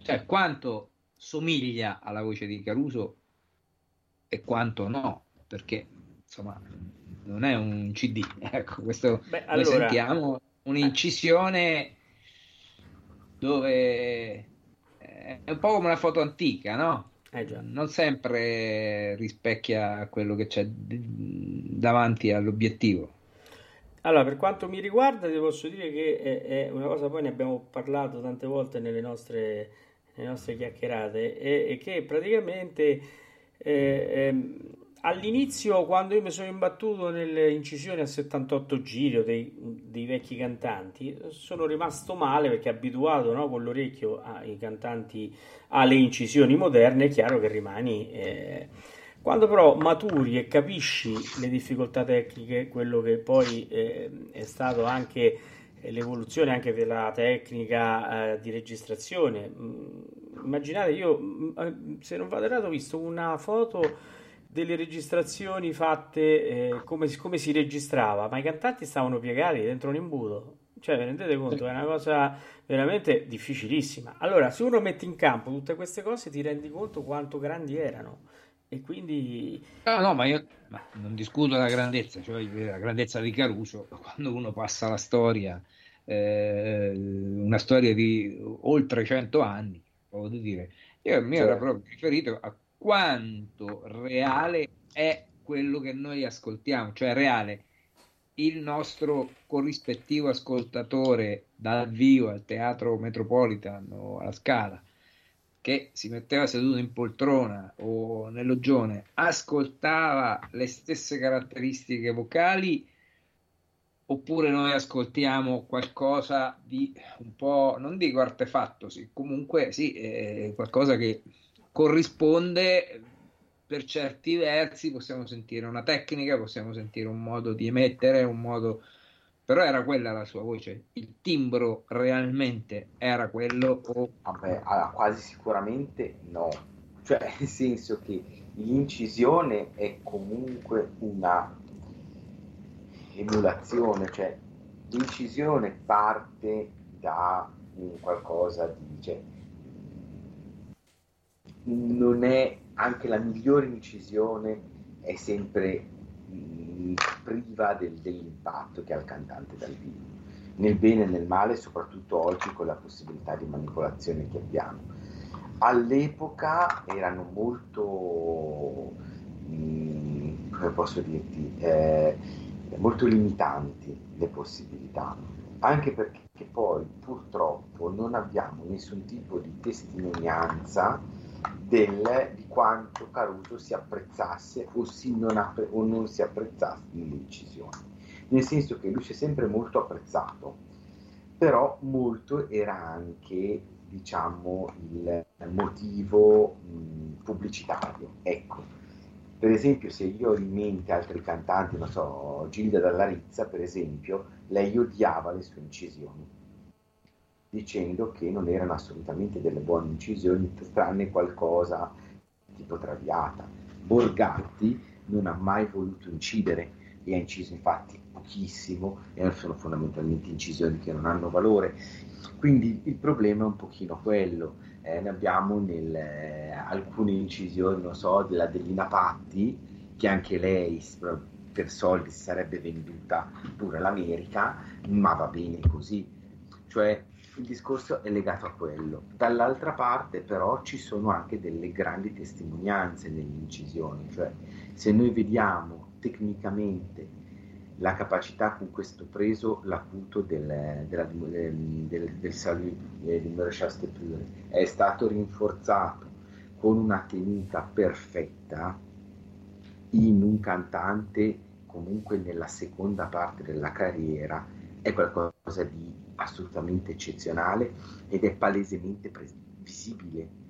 cioè quanto somiglia alla voce di Caruso e quanto no? Perché insomma non è un CD, ecco, questo Beh, allora, sentiamo un'incisione dove è un po' come una foto antica, no? Eh non sempre rispecchia quello che c'è davanti all'obiettivo. Allora, per quanto mi riguarda, ti posso dire che è, è una cosa, poi ne abbiamo parlato tante volte nelle nostre, nelle nostre chiacchierate, e, e che praticamente eh, ehm, all'inizio, quando io mi sono imbattuto nelle incisioni a 78 giri dei, dei vecchi cantanti, sono rimasto male perché abituato, no, con l'orecchio ai cantanti alle incisioni moderne, è chiaro che rimani... eh, quando però maturi e capisci le difficoltà tecniche, quello che poi eh, è stato anche l'evoluzione anche della tecnica eh, di registrazione, mm, immaginate io, mm, eh, se non vado errato, ho visto una foto delle registrazioni fatte eh, come, si- come si registrava, ma i cantanti stavano piegati dentro un imbuto. Cioè, vi rendete conto? È una cosa veramente difficilissima. Allora, se uno mette in campo tutte queste cose, ti rendi conto quanto grandi erano. E quindi No, no, ma io ma non discuto la grandezza, cioè la grandezza di Caruso, quando uno passa la storia, eh, una storia di oltre 100 anni, voglio dire, io mi era Certo. proprio riferito a quanto reale è quello che noi ascoltiamo, cioè reale. Il nostro corrispettivo ascoltatore dal vivo al Teatro Metropolitan o alla Scala che si metteva seduto in poltrona o nel loggione, ascoltava le stesse caratteristiche vocali, oppure noi ascoltiamo qualcosa di un po', non dico artefatto, sì, comunque sì, eh, qualcosa che corrisponde per certi versi possiamo sentire una tecnica, possiamo sentire un modo di emettere, un modo... Però era quella la sua voce, il timbro realmente era quello? O... Vabbè, allora, quasi sicuramente no, cioè nel senso che l'incisione è comunque una emulazione, cioè l'incisione parte da un qualcosa di... Cioè, non è anche la migliore incisione è sempre mh, priva del, dell'impatto che ha il cantante dal vivo. Nel bene e nel male soprattutto oggi con la possibilità di manipolazione che abbiamo. All'epoca erano molto mh, come posso dirti eh, molto limitanti le possibilità. Anche perché poi purtroppo non abbiamo nessun tipo di testimonianza del, di quanto Caruso si apprezzasse o, si non, appre- o non si apprezzasse nelle incisioni. Nel senso che lui si è sempre molto apprezzato, però molto era anche diciamo il motivo mh, pubblicitario. Ecco, per esempio se io ho in mente altri cantanti, non so, Gilda Dalla Rizza per esempio, lei odiava le sue incisioni dicendo che non erano assolutamente delle buone incisioni, tranne qualcosa tipo traviata. Borgatti non ha mai voluto incidere e ha inciso infatti pochissimo e sono fondamentalmente incisioni che non hanno valore. Quindi il problema è un pochino quello. Eh, ne abbiamo nel, eh, alcune incisioni, non so, della Delina Patti, che anche lei per soldi si sarebbe venduta pure all'America, ma va bene così. Cioè il discorso è legato a quello. Dall'altra parte però ci sono anche delle grandi testimonianze nelle incisioni, cioè se noi vediamo tecnicamente la capacità con questo preso l'acuto del, della, del, del, del Salut eh, di Maréchal Stepure è stato rinforzato con una tenuta perfetta in un cantante comunque nella seconda parte della carriera è qualcosa di assolutamente eccezionale ed è palesemente pres- visibile.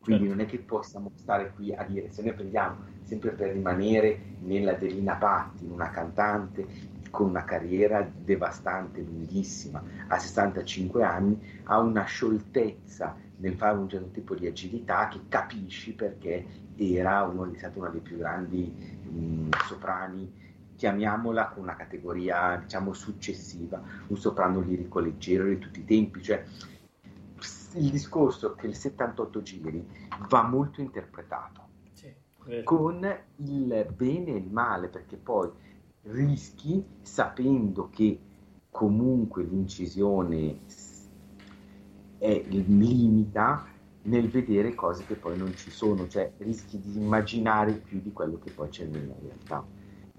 Quindi certo. non è che possiamo stare qui a dire, se noi prendiamo sempre per rimanere nella Delina Patti, una cantante con una carriera devastante, lunghissima, a 65 anni, ha una scioltezza nel fare un certo tipo di agilità che capisci perché era uno, è stato uno dei più grandi mh, soprani chiamiamola una categoria diciamo successiva, un soprano lirico leggero di tutti i tempi, cioè il discorso che il 78 giri va molto interpretato sì, con il bene e il male, perché poi rischi sapendo che comunque l'incisione è limita nel vedere cose che poi non ci sono, cioè rischi di immaginare più di quello che poi c'è nella realtà.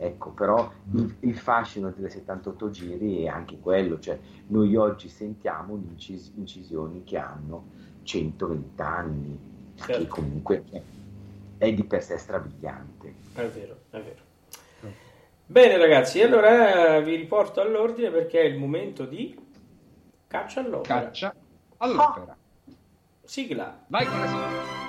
Ecco, però il, il, fascino delle 78 giri è anche quello, cioè noi oggi sentiamo incis- incisioni che hanno 120 anni, certo. che comunque è, di per sé strabiliante. È vero, è vero. Bene ragazzi, allora vi riporto all'ordine perché è il momento di caccia all'opera. Caccia all'opera. Ah. Sigla. Vai con la sigla.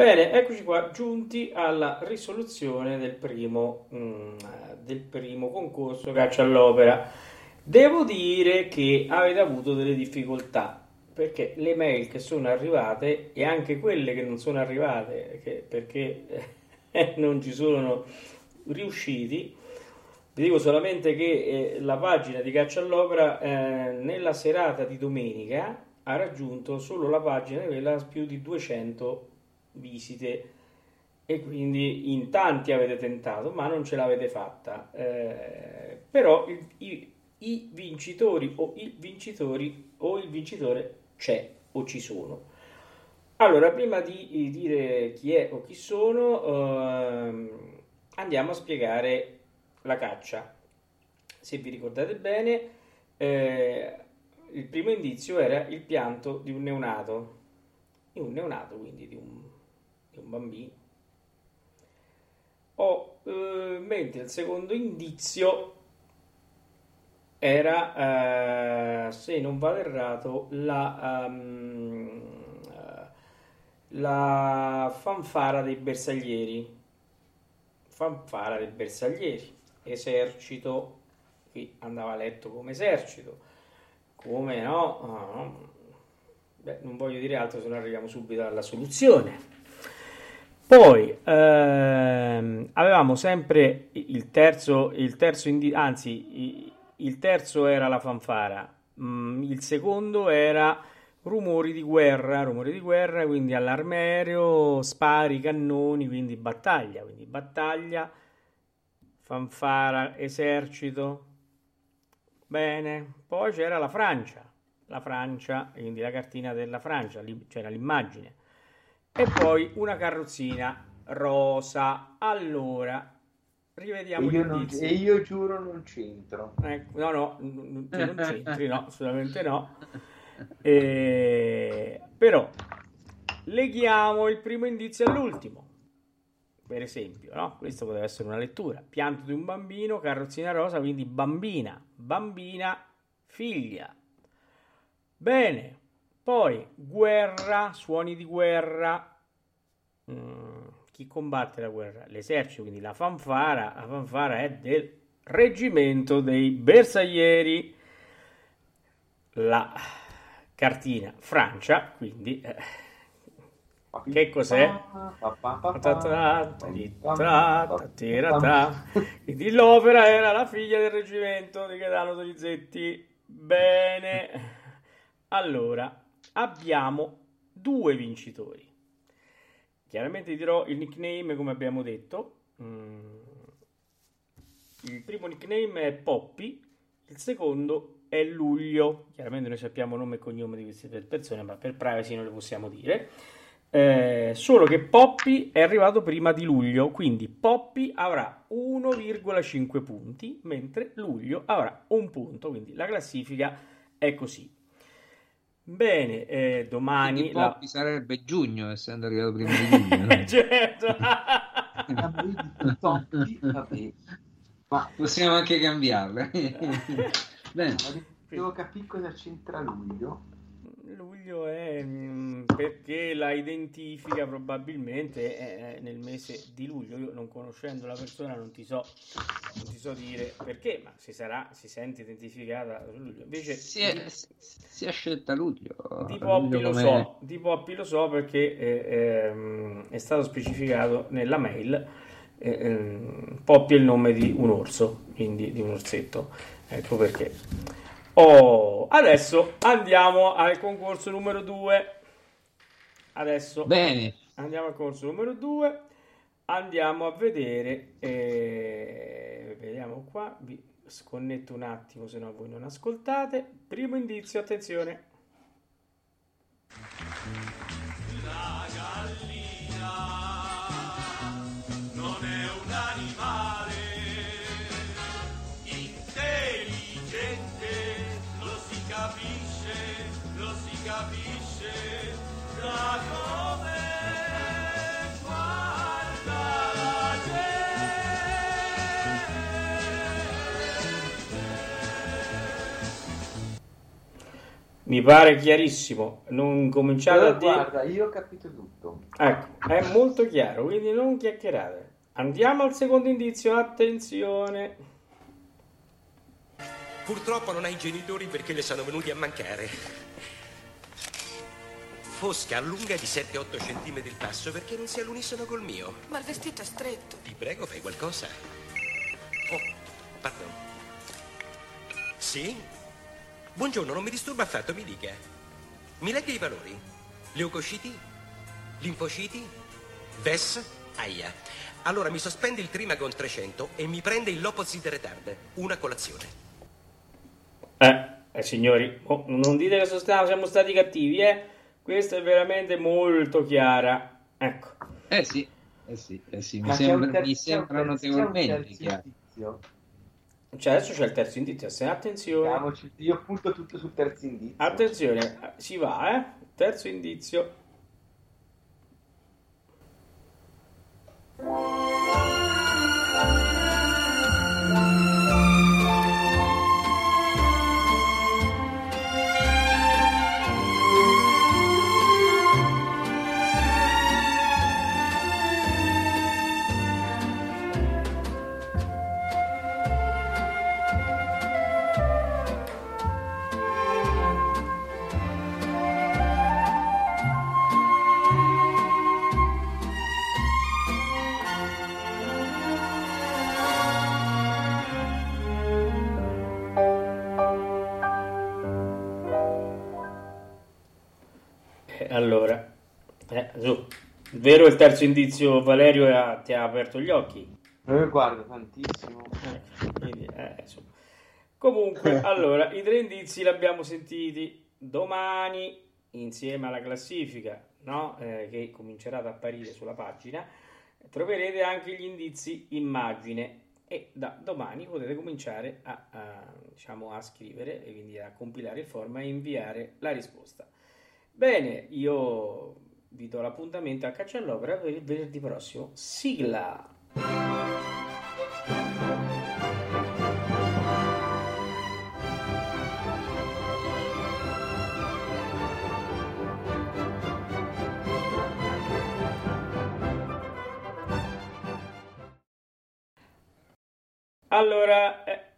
Bene, eccoci qua, giunti alla risoluzione del primo, mm, del primo concorso caccia all'opera. Devo dire che avete avuto delle difficoltà perché le mail che sono arrivate e anche quelle che non sono arrivate che, perché eh, non ci sono riusciti. Vi dico solamente che eh, la pagina di Caccia all'Opera eh, nella serata di domenica ha raggiunto solo la pagina quella più di 200 visite. E quindi in tanti avete tentato ma non ce l'avete fatta. Eh, però i, i, i, vincitori o il vincitori o il vincitore c'è o ci sono. Allora prima di dire chi è o chi sono eh, andiamo a spiegare la caccia. Se vi ricordate bene eh, il primo indizio era il pianto di un neonato. Di un neonato quindi di un un bambino, eh, mentre il secondo indizio era, eh, se non vado errato, la, ehm, la fanfara dei bersaglieri. Fanfara dei bersaglieri, esercito, qui andava letto come esercito, come no, no. Beh, non voglio dire altro se non arriviamo subito alla soluzione. Poi ehm, avevamo sempre il terzo, il terzo indi- anzi, il terzo era la fanfara, mm, il secondo era rumori di guerra, rumori di guerra, quindi allarme spari, cannoni, quindi battaglia, quindi battaglia, fanfara, esercito. Bene, poi c'era la Francia, la Francia, quindi la cartina della Francia, c'era l'immagine e poi una carrozzina rosa. Allora, rivediamo e io, non, e io giuro non c'entro. Ecco, no, no, non, non c'entri, no, assolutamente no. E... Però leghiamo il primo indizio all'ultimo. Per esempio, no? Questo poteva essere una lettura. Pianto di un bambino, carrozzina rosa, quindi bambina, bambina, figlia. Bene, poi guerra, suoni di guerra. Mm, chi combatte la guerra? L'esercito, quindi la fanfara. La fanfara è del reggimento dei bersaglieri. La cartina Francia, quindi eh, che cos'è? Quindi l'opera era la figlia del reggimento di Gaetano Donizetti. Bene. Allora, abbiamo due vincitori. Chiaramente dirò il nickname come abbiamo detto. Mm. Il primo nickname è Poppy, il secondo è Luglio. Chiaramente noi sappiamo nome e cognome di queste tre persone, ma per privacy non le possiamo dire. Eh, solo che Poppy è arrivato prima di Luglio, quindi Poppy avrà 1,5 punti, mentre Luglio avrà un punto, quindi la classifica è così. Bene, eh, domani... La... sarebbe giugno, essendo arrivato prima di giugno. No? certo. Ma possiamo anche cambiarle. Bene. Devo capire cosa c'entra luglio luglio è mm, perché la identifica probabilmente è nel mese di luglio. Io non conoscendo la persona non ti so, non ti so dire perché, ma si sarà, si sente identificata su luglio. Invece si è, si è scelta luglio. Di Poppi lo so, di Poppi lo so perché è, è, è stato specificato nella mail. Eh, eh, Poppy è il nome di un orso, quindi di un orsetto. Ecco perché. Oh, adesso andiamo al concorso numero 2. Adesso Bene. andiamo al concorso numero 2. Andiamo a vedere. Eh, vediamo qua. Vi sconnetto un attimo, se no voi non ascoltate. Primo indizio, attenzione. Mi pare chiarissimo, non cominciate a dire... Guarda, io ho capito tutto. Ecco, è molto chiaro, quindi non chiacchierate. Andiamo al secondo indizio, attenzione. Purtroppo non hai genitori perché le sono venuti a mancare fosca, lunga di 7-8 cm il passo perché non sia all'unisono col mio. Ma il vestito è stretto. Ti prego, fai qualcosa. Oh, pardon. Sì? Buongiorno, non mi disturba affatto, mi dica. Mi legga i valori. Leucociti? Linfociti? VES? Aia. Allora mi sospende il Trimagon 300 e mi prende il Lopozid Retard. Una colazione. Eh, eh signori, oh, non dite che siamo stati cattivi, eh? Questa è veramente molto chiara. Ecco. Eh sì, eh sì, eh sì. Mi, sembra, mi sembra notevolmente chiaro. Cioè adesso c'è il terzo indizio, se attenzione. Io punto tutto sul terzo indizio. Attenzione, si va, eh? Terzo indizio. Eh, su. Vero il terzo indizio, Valerio, ha- ti ha aperto gli occhi? Eh, guarda, tantissimo. Eh, quindi, eh. Comunque, allora, i tre indizi li abbiamo sentiti domani insieme alla classifica, no? Eh, che comincerà ad apparire sulla pagina. Troverete anche gli indizi immagine e da domani potete cominciare a, a, diciamo, a scrivere e quindi a compilare il form e inviare la risposta. Bene, io vi do l'appuntamento a Caccia all'Opera per il venerdì prossimo. Sigla! Allora, eh,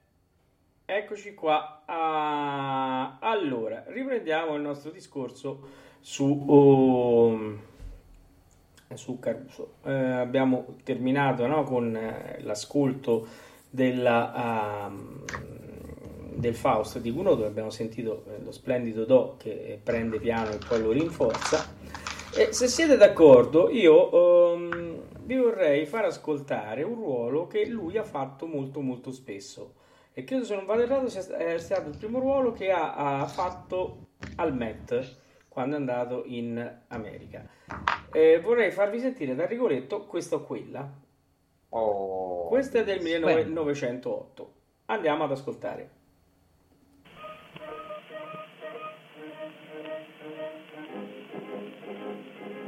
eccoci qua. Ah, allora, riprendiamo il nostro discorso su, oh, su Caruso. Eh, abbiamo terminato no, con eh, l'ascolto della, ah, del Faust di Gounod, dove abbiamo sentito eh, lo splendido Do che prende piano e poi lo rinforza. E se siete d'accordo, io ehm, vi vorrei far ascoltare un ruolo che lui ha fatto molto molto spesso e credo se non vado errato sia stato il primo ruolo che ha, ha fatto al Met quando è andato in America. Eh, vorrei farvi sentire da Rigoletto questa o quella. Oh, Questa è del Splendido. 1908. Andiamo ad ascoltare.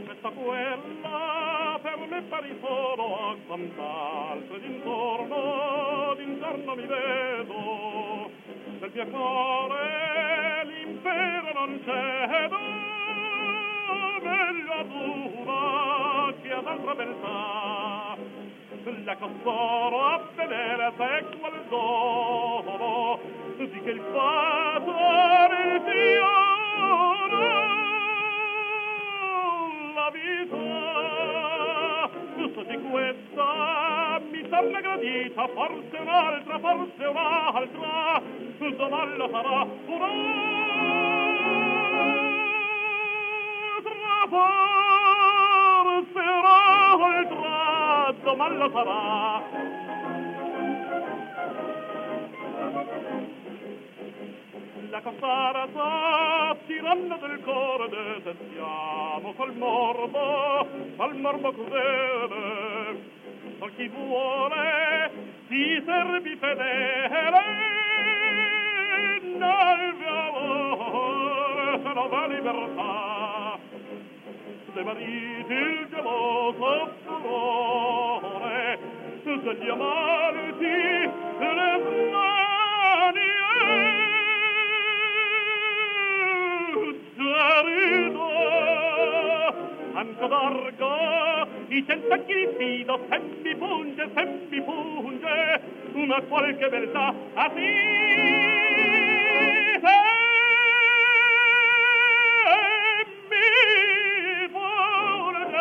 Questa quella me pari solo a quant'altro ed intorno, d'intorno mi vedo. Del mio cuore l'impero non cedo, meglio ad una che ad altra beltà. La costoro a vedere se qual dono, di che il padre fiore la vita giusto di questa mi sembra gradita forse un'altra forse un'altra domanda sarà un'altra forse un'altra domanda sarà la costarata tiranna del cuore detestiamo col morbo al morbo crudele ma chi vuole si servi fedele nel amore se non va libertà se mariti il geloso furore degli amanti le mani anche d'argo, i senza chi fido, se mi punge, se mi punge, una qualche beltà a. Se mi punge,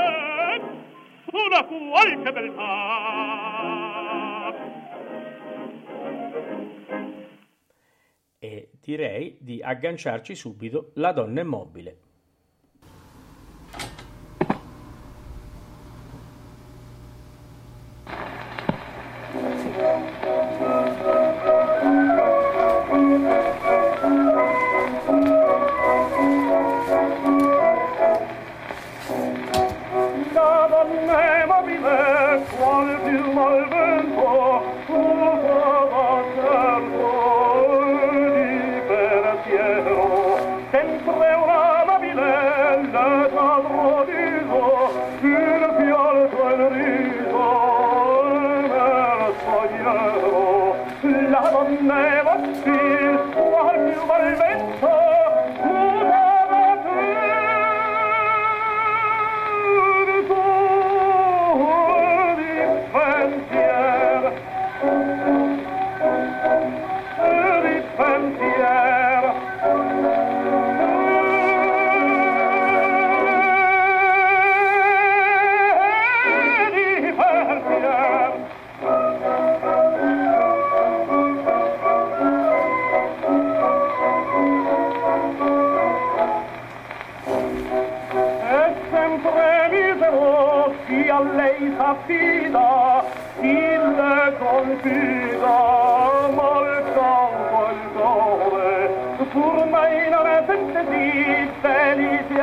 una qualche beltà. E direi di agganciarci subito La donna immobile.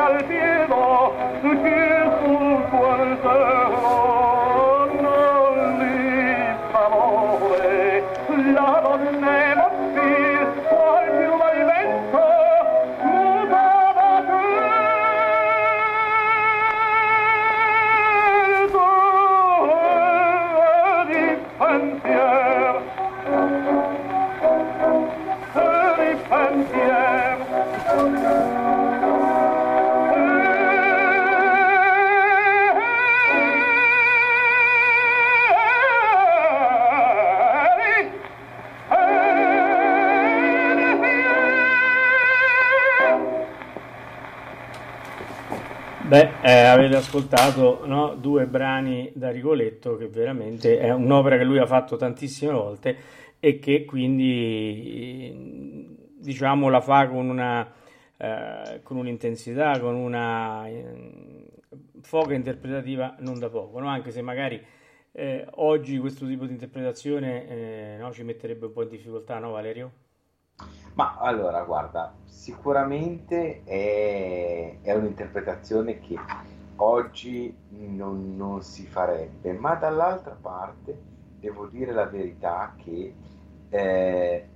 Al pieno, ascoltato no, due brani da Rigoletto che veramente è un'opera che lui ha fatto tantissime volte e che quindi diciamo la fa con una eh, con un'intensità, con una eh, foga interpretativa non da poco, no? Anche se magari eh, oggi questo tipo di interpretazione eh, no, ci metterebbe un po' in difficoltà, no Valerio? Ma allora, guarda, sicuramente è, è un'interpretazione che oggi non, non si farebbe, ma dall'altra parte devo dire la verità che eh,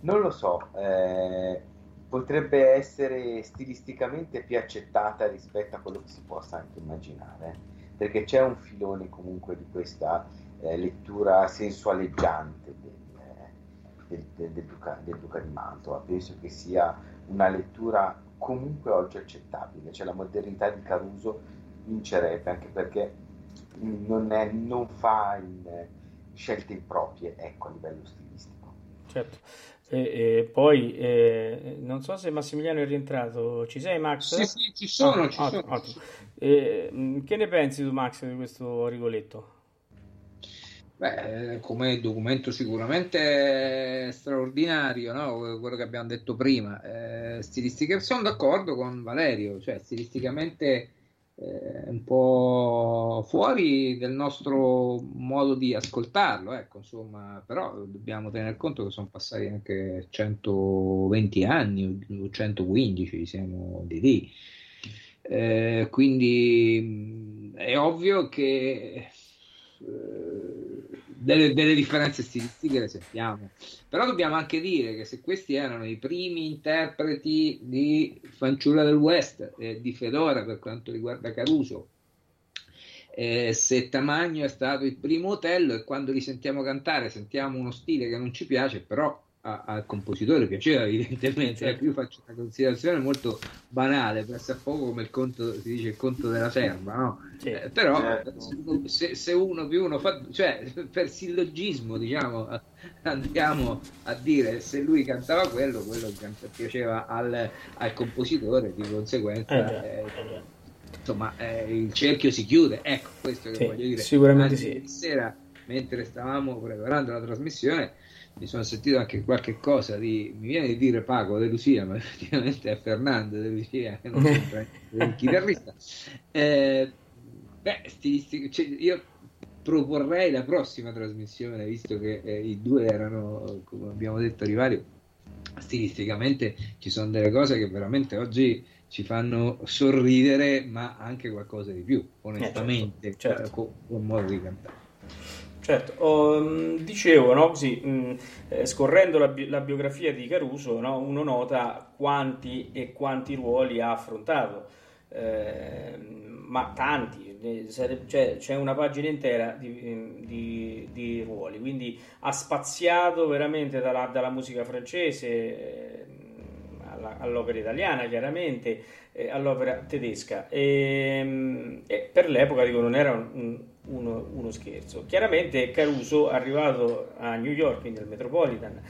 non lo so, eh, potrebbe essere stilisticamente più accettata rispetto a quello che si possa anche immaginare, perché c'è un filone comunque di questa eh, lettura sensualeggiante del, del, del, del Duca, del Duca di Mantova. Penso che sia una lettura comunque oggi accettabile, cioè la modernità di Caruso vincerebbe anche perché non, è, non fa in, scelte improprie, ecco, a livello stilistico. Certo. E, e poi eh, non so se Massimiliano è rientrato. Ci sei, Max? Sì, sì, ci sono. Ah, ci ottimo, sono. ottimo. Eh, che ne pensi tu, Max, di questo Rigoletto? Beh, come documento sicuramente straordinario, no? quello che abbiamo detto prima. Eh, stilistica, sono d'accordo con Valerio, cioè stilisticamente eh, un po' fuori del nostro modo di ascoltarlo, ecco, insomma, però dobbiamo tener conto che sono passati anche 120 anni o 115, siamo di lì. Eh, quindi è ovvio che delle, delle, differenze stilistiche le sentiamo, però dobbiamo anche dire che se questi erano i primi interpreti di Fanciulla del West eh, di Fedora per quanto riguarda Caruso, eh, se Tamagno è stato il primo Otello e quando li sentiamo cantare sentiamo uno stile che non ci piace, però a, al compositore piaceva evidentemente, certo. io faccio una considerazione molto banale, presso a poco come il conto, si dice il conto della serva, no? Sì. Eh, però certo. se, se, uno più uno fa, cioè per sillogismo diciamo andiamo a dire se lui cantava quello, quello piaceva al, al compositore, di conseguenza... Eh, eh, insomma, eh, il cerchio si chiude, ecco questo che sì, voglio dire. Sicuramente Anzi, sì. Ieri sera, mentre stavamo preparando la trasmissione, mi sono sentito anche qualche cosa di, mi viene di dire Paco De Lucia, ma effettivamente è Fernando De Lucia, che non è il chitarrista. Eh, beh, stilistico, cioè, io proporrei la prossima trasmissione, visto che eh, i due erano, come abbiamo detto, rivali, stilisticamente ci sono delle cose che veramente oggi ci fanno sorridere, ma anche qualcosa di più, onestamente, eh, certo, certo. Con, con modo di cantare. Certo, oh, dicevo, no, così, mh, eh, scorrendo la, bi- la, biografia di Caruso, no, uno nota quanti e quanti ruoli ha affrontato, eh, ma tanti, cioè, c'è una pagina intera di, di, di, ruoli, quindi ha spaziato veramente dalla, dalla musica francese eh, alla, all'opera italiana, chiaramente, all'opera tedesca, e, e, per l'epoca dico, non era un, uno, uno, scherzo. Chiaramente Caruso, arrivato a New York, quindi al Metropolitan,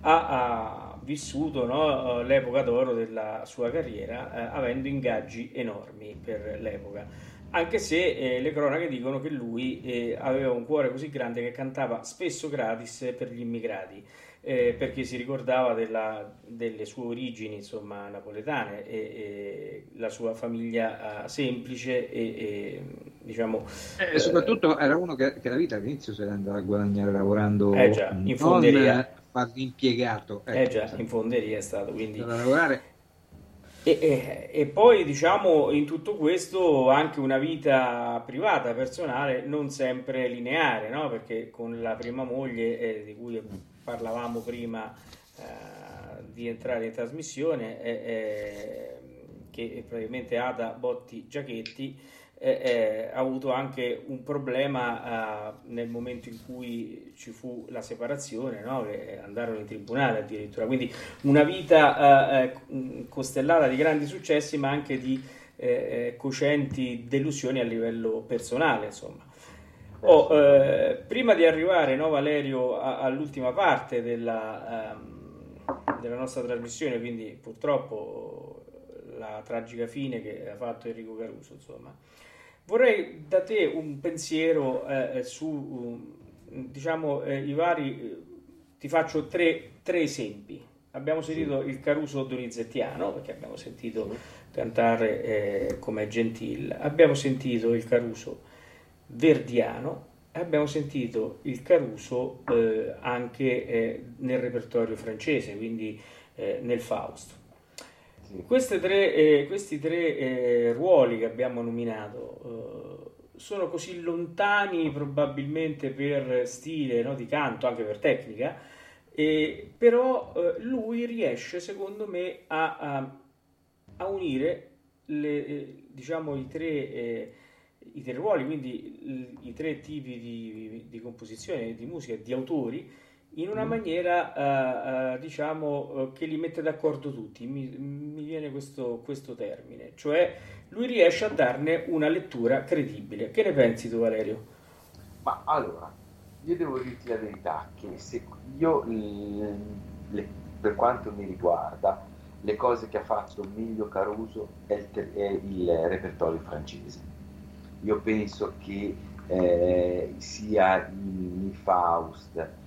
ha, ha vissuto no, l'epoca d'oro della sua carriera, eh, avendo ingaggi enormi per l'epoca. Anche se eh, le cronache dicono che lui eh, aveva un cuore così grande che cantava spesso gratis per gli immigrati. Eh, perché si ricordava della, delle sue origini insomma, napoletane e, e la sua famiglia uh, semplice e, e diciamo... E soprattutto era uno che, che la vita all'inizio se ne andava a guadagnare lavorando eh già, in fonderia. quasi impiegato. Ecco, eh già, in fonderia è stato, quindi... lavorare e, e, e, poi diciamo in tutto questo anche una vita privata, personale, non sempre lineare, no? perché con la prima moglie eh, di cui parlavamo prima eh, di entrare in trasmissione, eh, eh che è praticamente Ada Botti Giachetti, eh, ha avuto anche un problema eh, nel momento in cui ci fu la separazione, no? che andarono in tribunale addirittura. Quindi una vita eh, eh costellata di grandi successi, ma anche di eh, eh, cocenti delusioni a livello personale, insomma. Oh, prima di arrivare, no, Valerio, a, all'ultima parte della, ehm, della nostra trasmissione, quindi purtroppo la tragica fine che ha fatto Enrico Caruso, insomma. Vorrei da te un pensiero eh, eh su, um, diciamo, eh, i vari... Ti faccio tre, tre esempi. Abbiamo sentito sì. il Caruso donizettiano, perché abbiamo sentito sì. cantare eh, come Gentil, abbiamo sentito il Caruso verdiano abbiamo sentito il Caruso eh, anche eh, nel repertorio francese, quindi eh, nel Faust. Tre, eh, questi tre eh, ruoli che abbiamo nominato eh, sono così lontani probabilmente per stile no, di canto, anche per tecnica, però eh, lui riesce secondo me a, a, a unire le, eh, diciamo, i, tre, eh, i tre ruoli, quindi i, tre tipi di, di composizione, di musica, di autori in una mm. maniera, uh, uh, diciamo, uh, che li mette d'accordo tutti. Mi, mi viene questo, questo, termine, cioè lui riesce a darne una lettura credibile. Che ne pensi tu, Valerio? Ma allora, io devo dirti la verità, che se io, le, per quanto mi riguarda, le cose che ha fatto meglio Caruso è il, è il repertorio francese. Io penso che eh, sia in Faust,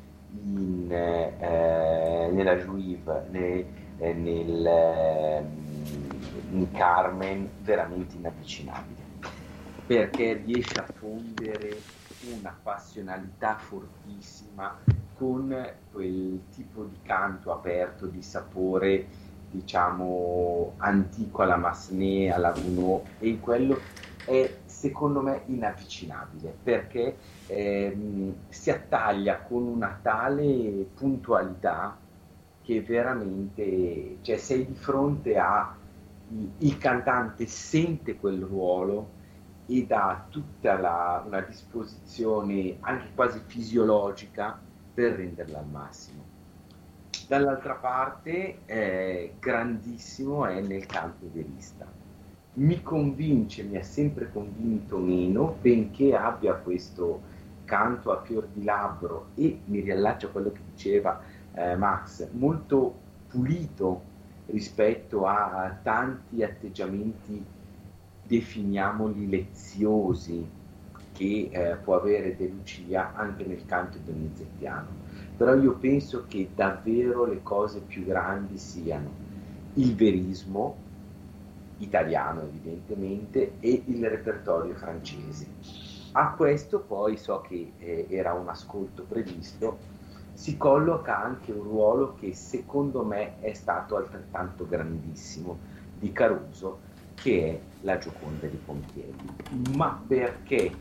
in, eh, nella Juive, ne, eh, nel, ehm, in Carmen, veramente inavvicinabile, perché riesce a fondere una passionalità fortissima con quel tipo di canto aperto, di sapore, diciamo, antico alla Massenet, alla Gounod, e quello è secondo me inavvicinabile perché ehm, si attaglia con una tale puntualità che veramente, cioè sei di fronte a il cantante sente quel ruolo ed ha tutta la, una disposizione anche quasi fisiologica per renderla al massimo. Dall'altra parte, eh, grandissimo è nel canto verista mi convince, mi ha sempre convinto meno, benché abbia questo canto a fior di labbro e mi riallaccio a quello che diceva eh, Max, molto pulito rispetto a tanti atteggiamenti, definiamoli leziosi, che eh, può avere De Lucia anche nel canto donizettiano. Però io penso che davvero le cose più grandi siano il verismo, italiano evidentemente, e il repertorio francese. A questo poi so che eh, era un ascolto previsto, si colloca anche un ruolo che secondo me è stato altrettanto grandissimo di Caruso, che è la Gioconda di Pontieri, ma perché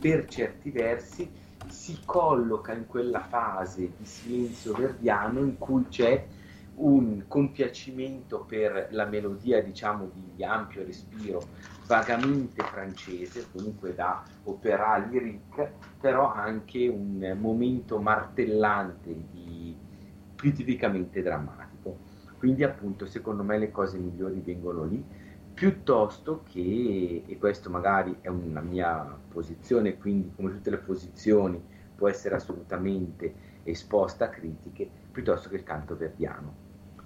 per certi versi si colloca in quella fase di silenzio verdiano in cui c'è un compiacimento per la melodia, diciamo, di ampio respiro, vagamente francese, comunque da opera lyrique, però anche un momento martellante, di, più tipicamente drammatico. Quindi appunto secondo me le cose migliori vengono lì, piuttosto che, e questo magari è una mia posizione, quindi come tutte le posizioni può essere assolutamente esposta a critiche, piuttosto che il canto verdiano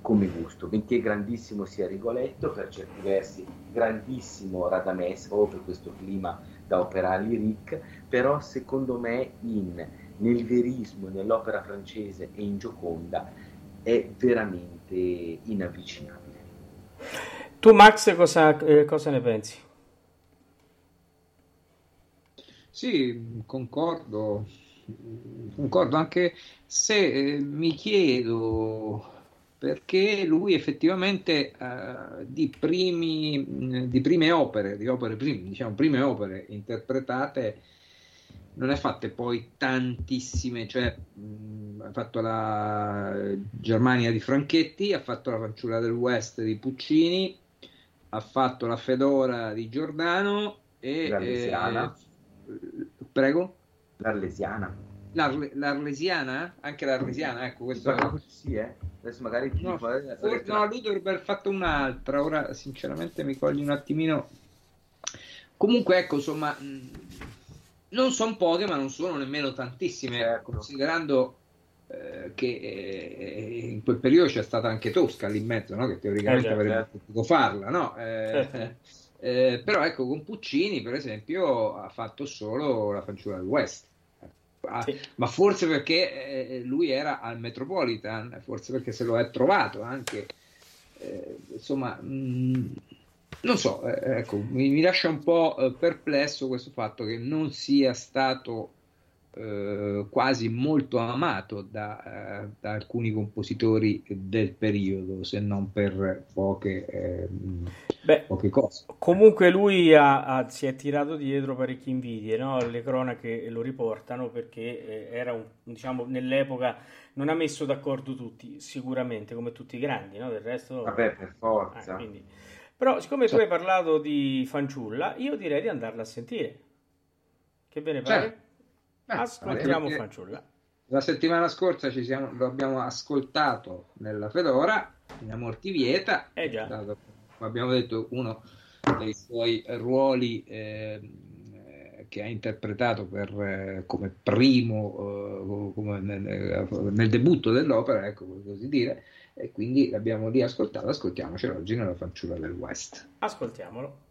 come gusto, benché grandissimo sia Rigoletto, per certi versi grandissimo Radamesco per questo clima da opera lyrique, però secondo me in, nel verismo, nell'opera francese e in Gioconda è veramente inavvicinabile. Tu Max cosa, eh, cosa ne pensi? Sì, concordo, concordo anche se eh, mi chiedo perché lui effettivamente eh, di, primi, di prime opere, di opere prime, diciamo prime opere interpretate non ne ha fatte poi tantissime, cioè mh, ha fatto la Germania di Franchetti, ha fatto la fanciulla del West di Puccini, ha fatto la Fedora di Giordano e... L'Arlesiana. Eh, prego? L'Arlesiana. L'Arle- L'Arlesiana? Anche l'Arlesiana, ecco questo... Guarda, sì, eh. Adesso magari ti No, dico, eh, for- no, lui dovrebbe aver fatto un'altra, ora sinceramente mi cogli un attimino. Comunque, ecco, insomma, non sono poche, ma non sono nemmeno tantissime, Certo. considerando eh, che eh, in quel periodo c'è stata anche Tosca lì in mezzo, no? che teoricamente Eh, avrebbe certo. potuto farla, no? Eh, eh, però ecco, con Puccini, per esempio, ha fatto solo la fanciulla del West. Ah, Sì. ma forse perché eh, lui era al Metropolitan, forse perché se lo è trovato anche, eh, insomma, mh, non so, eh, ecco, mi, mi lascia un po' eh, perplesso questo fatto che non sia stato eh, quasi molto amato da, eh, da alcuni compositori del periodo, se non per poche, eh, Beh. Comunque lui ha- ha- si è tirato dietro parecchie invidie, no? Le cronache lo riportano perché eh, era un, diciamo, nell'epoca non ha messo d'accordo tutti, sicuramente, come tutti i grandi, no? Del resto... Vabbè, per forza. quindi- Però siccome tu hai parlato di fanciulla, io direi di andarla a sentire. Che ve ne pare? Beh, Ascoltiamo perché fanciulla. La settimana scorsa ci siamo, lo abbiamo ascoltato nella Fedora, in Amorti Vieta, Eh già. è stato, come abbiamo detto, uno dei suoi ruoli ehm, eh, che ha interpretato per, eh, come primo, eh, come nel, nel debutto dell'opera, ecco così dire, e quindi l'abbiamo riascoltato, ascoltiamocelo oggi nella fanciulla del West. Ascoltiamolo.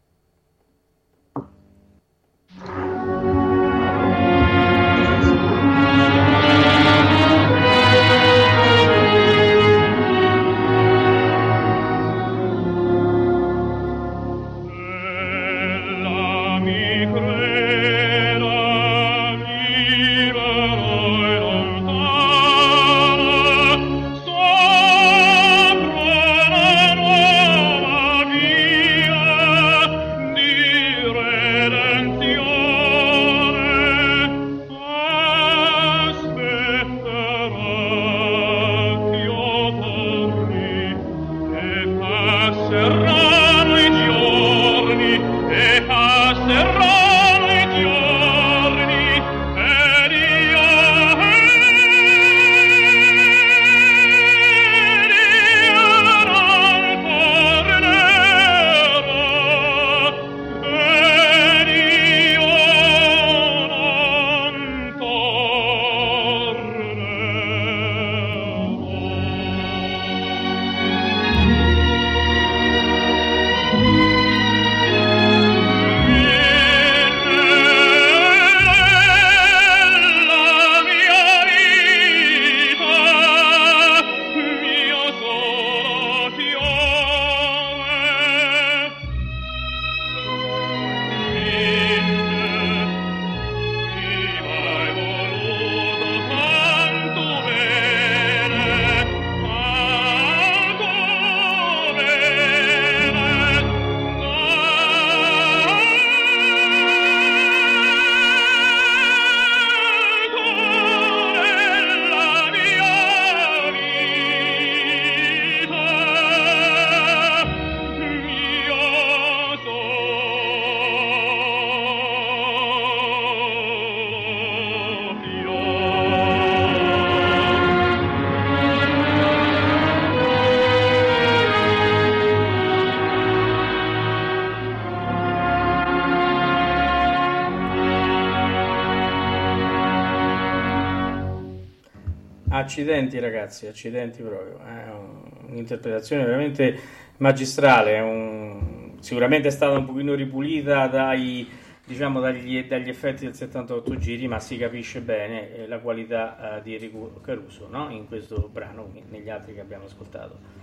Accidenti ragazzi, accidenti proprio. È un- un'interpretazione veramente magistrale, è un- sicuramente è stata un pochino ripulita dai, diciamo, dagli, dagli effetti del 78 giri, ma si capisce bene eh, la qualità eh, di Enrico Caruso no? in questo brano, negli altri che abbiamo ascoltato.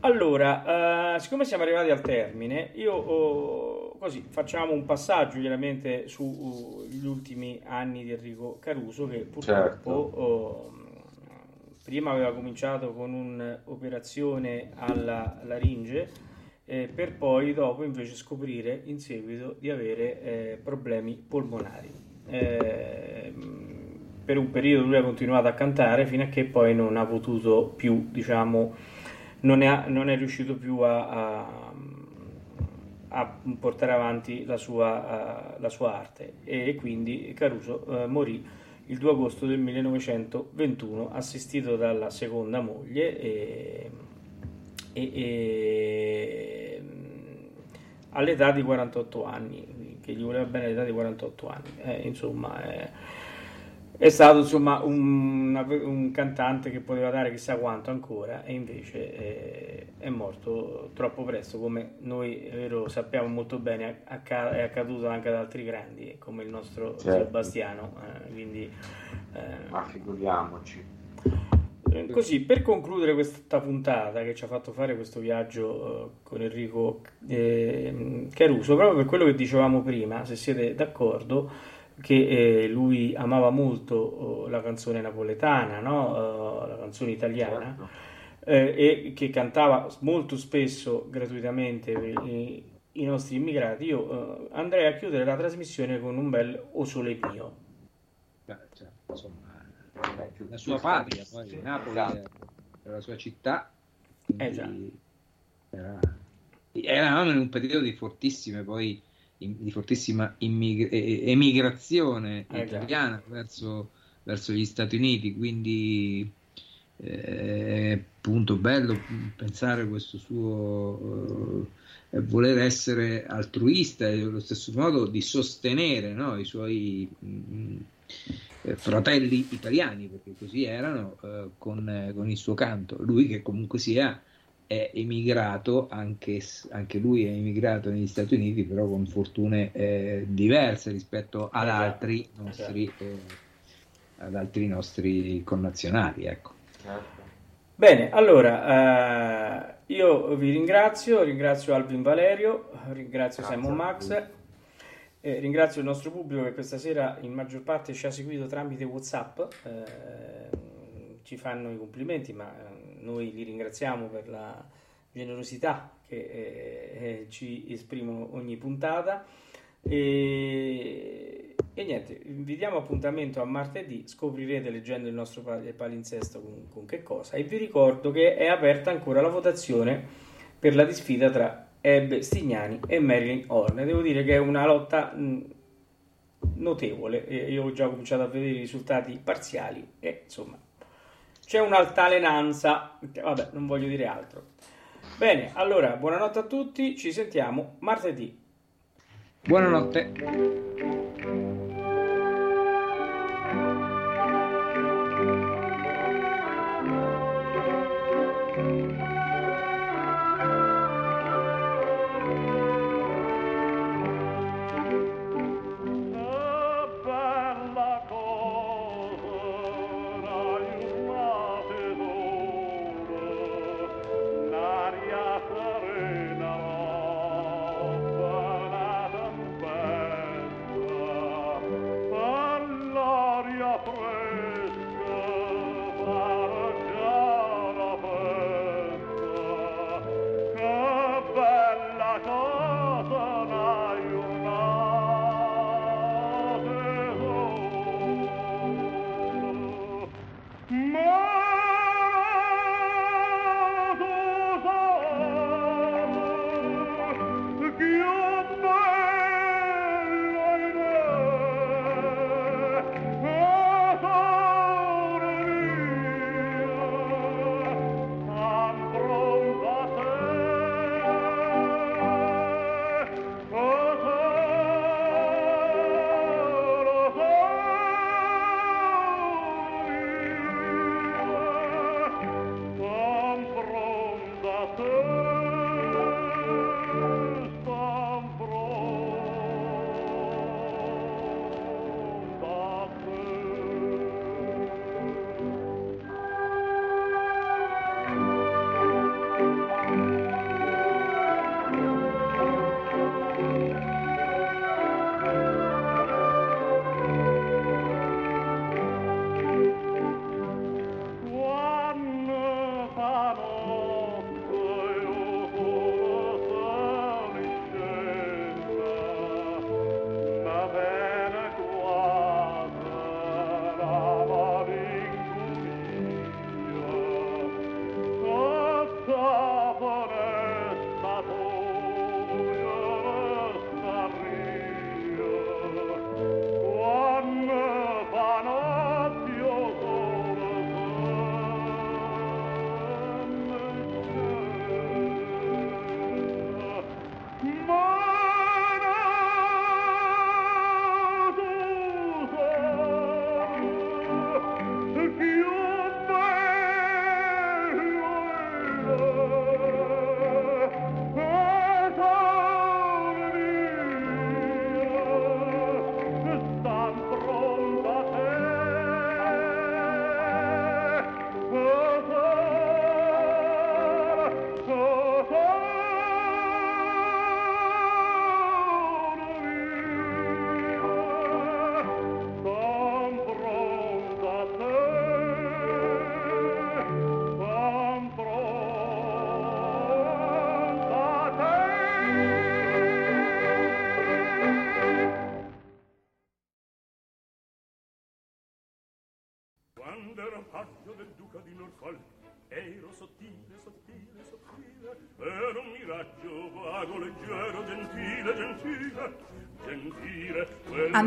Allora, uh, siccome siamo arrivati al termine, io oh, così facciamo un passaggio chiaramente sugli uh, ultimi anni di Enrico Caruso che purtroppo certo. oh, prima aveva cominciato con un'operazione alla laringe eh, per poi dopo invece scoprire in seguito di avere eh, problemi polmonari. Eh, per un periodo lui ha continuato a cantare fino a che poi non ha potuto più, diciamo, non è, non è riuscito più a, a, a, portare avanti la sua, la sua, arte. E quindi Caruso eh, morì il 2 agosto del 1921 assistito dalla seconda moglie e, e, e, all'età di 48 anni che gli voleva bene all'età di 48 anni. Eh, insomma eh, è stato insomma un, un, cantante che poteva dare chissà quanto ancora e invece è, è morto troppo presto come noi vero, sappiamo molto bene acc- è accaduto anche ad altri grandi come il nostro certo. Sebastiano eh, quindi eh, ma figuriamoci eh, così per concludere questa puntata che ci ha fatto fare questo viaggio uh, con Enrico eh, Caruso proprio per quello che dicevamo prima se siete d'accordo che eh, lui amava molto oh, la canzone napoletana, no? uh, la canzone italiana, certo. eh, e che cantava molto spesso gratuitamente i, i nostri immigrati, io uh, andrei a chiudere la trasmissione con un bel O Sole Mio. Beh, cioè, insomma, la sua patria, poi sì, Napoli esatto. era la sua città, eh, era, eravamo in un periodo di fortissime poi di fortissima immig- emigrazione eh, italiana verso, verso, gli Stati Uniti, quindi eh, è appunto bello pensare questo suo eh, voler essere altruista e allo stesso modo di sostenere no, i suoi mh, mm, eh, fratelli italiani, perché così erano, eh, con, con il suo canto. Lui che comunque sia è emigrato, anche, anche, lui è emigrato negli Stati Uniti, però con fortune eh, diverse rispetto ad esatto. altri, nostri, esatto. eh, ad altri nostri connazionali. Ecco. Certo. Bene, allora eh, io vi ringrazio, ringrazio Alvin Valerio, ringrazio Grazie Simon Max. Eh, ringrazio il nostro pubblico che questa sera in maggior parte ci ha seguito tramite WhatsApp. Eh, ci fanno i complimenti, ma noi li ringraziamo per la generosità che eh, eh, ci esprimono ogni puntata. E, e, niente, vi diamo appuntamento a martedì, scoprirete leggendo il nostro palinsesto con, con che cosa. E vi ricordo che è aperta ancora la votazione per la disfida tra Ebbe Stignani e Marilyn Horne. Devo dire che è una lotta mh, notevole. Io ho già cominciato a vedere i risultati parziali e insomma c'è un'altalenanza. Vabbè, non voglio dire altro. Bene, allora, buonanotte a tutti, ci sentiamo martedì. Buonanotte.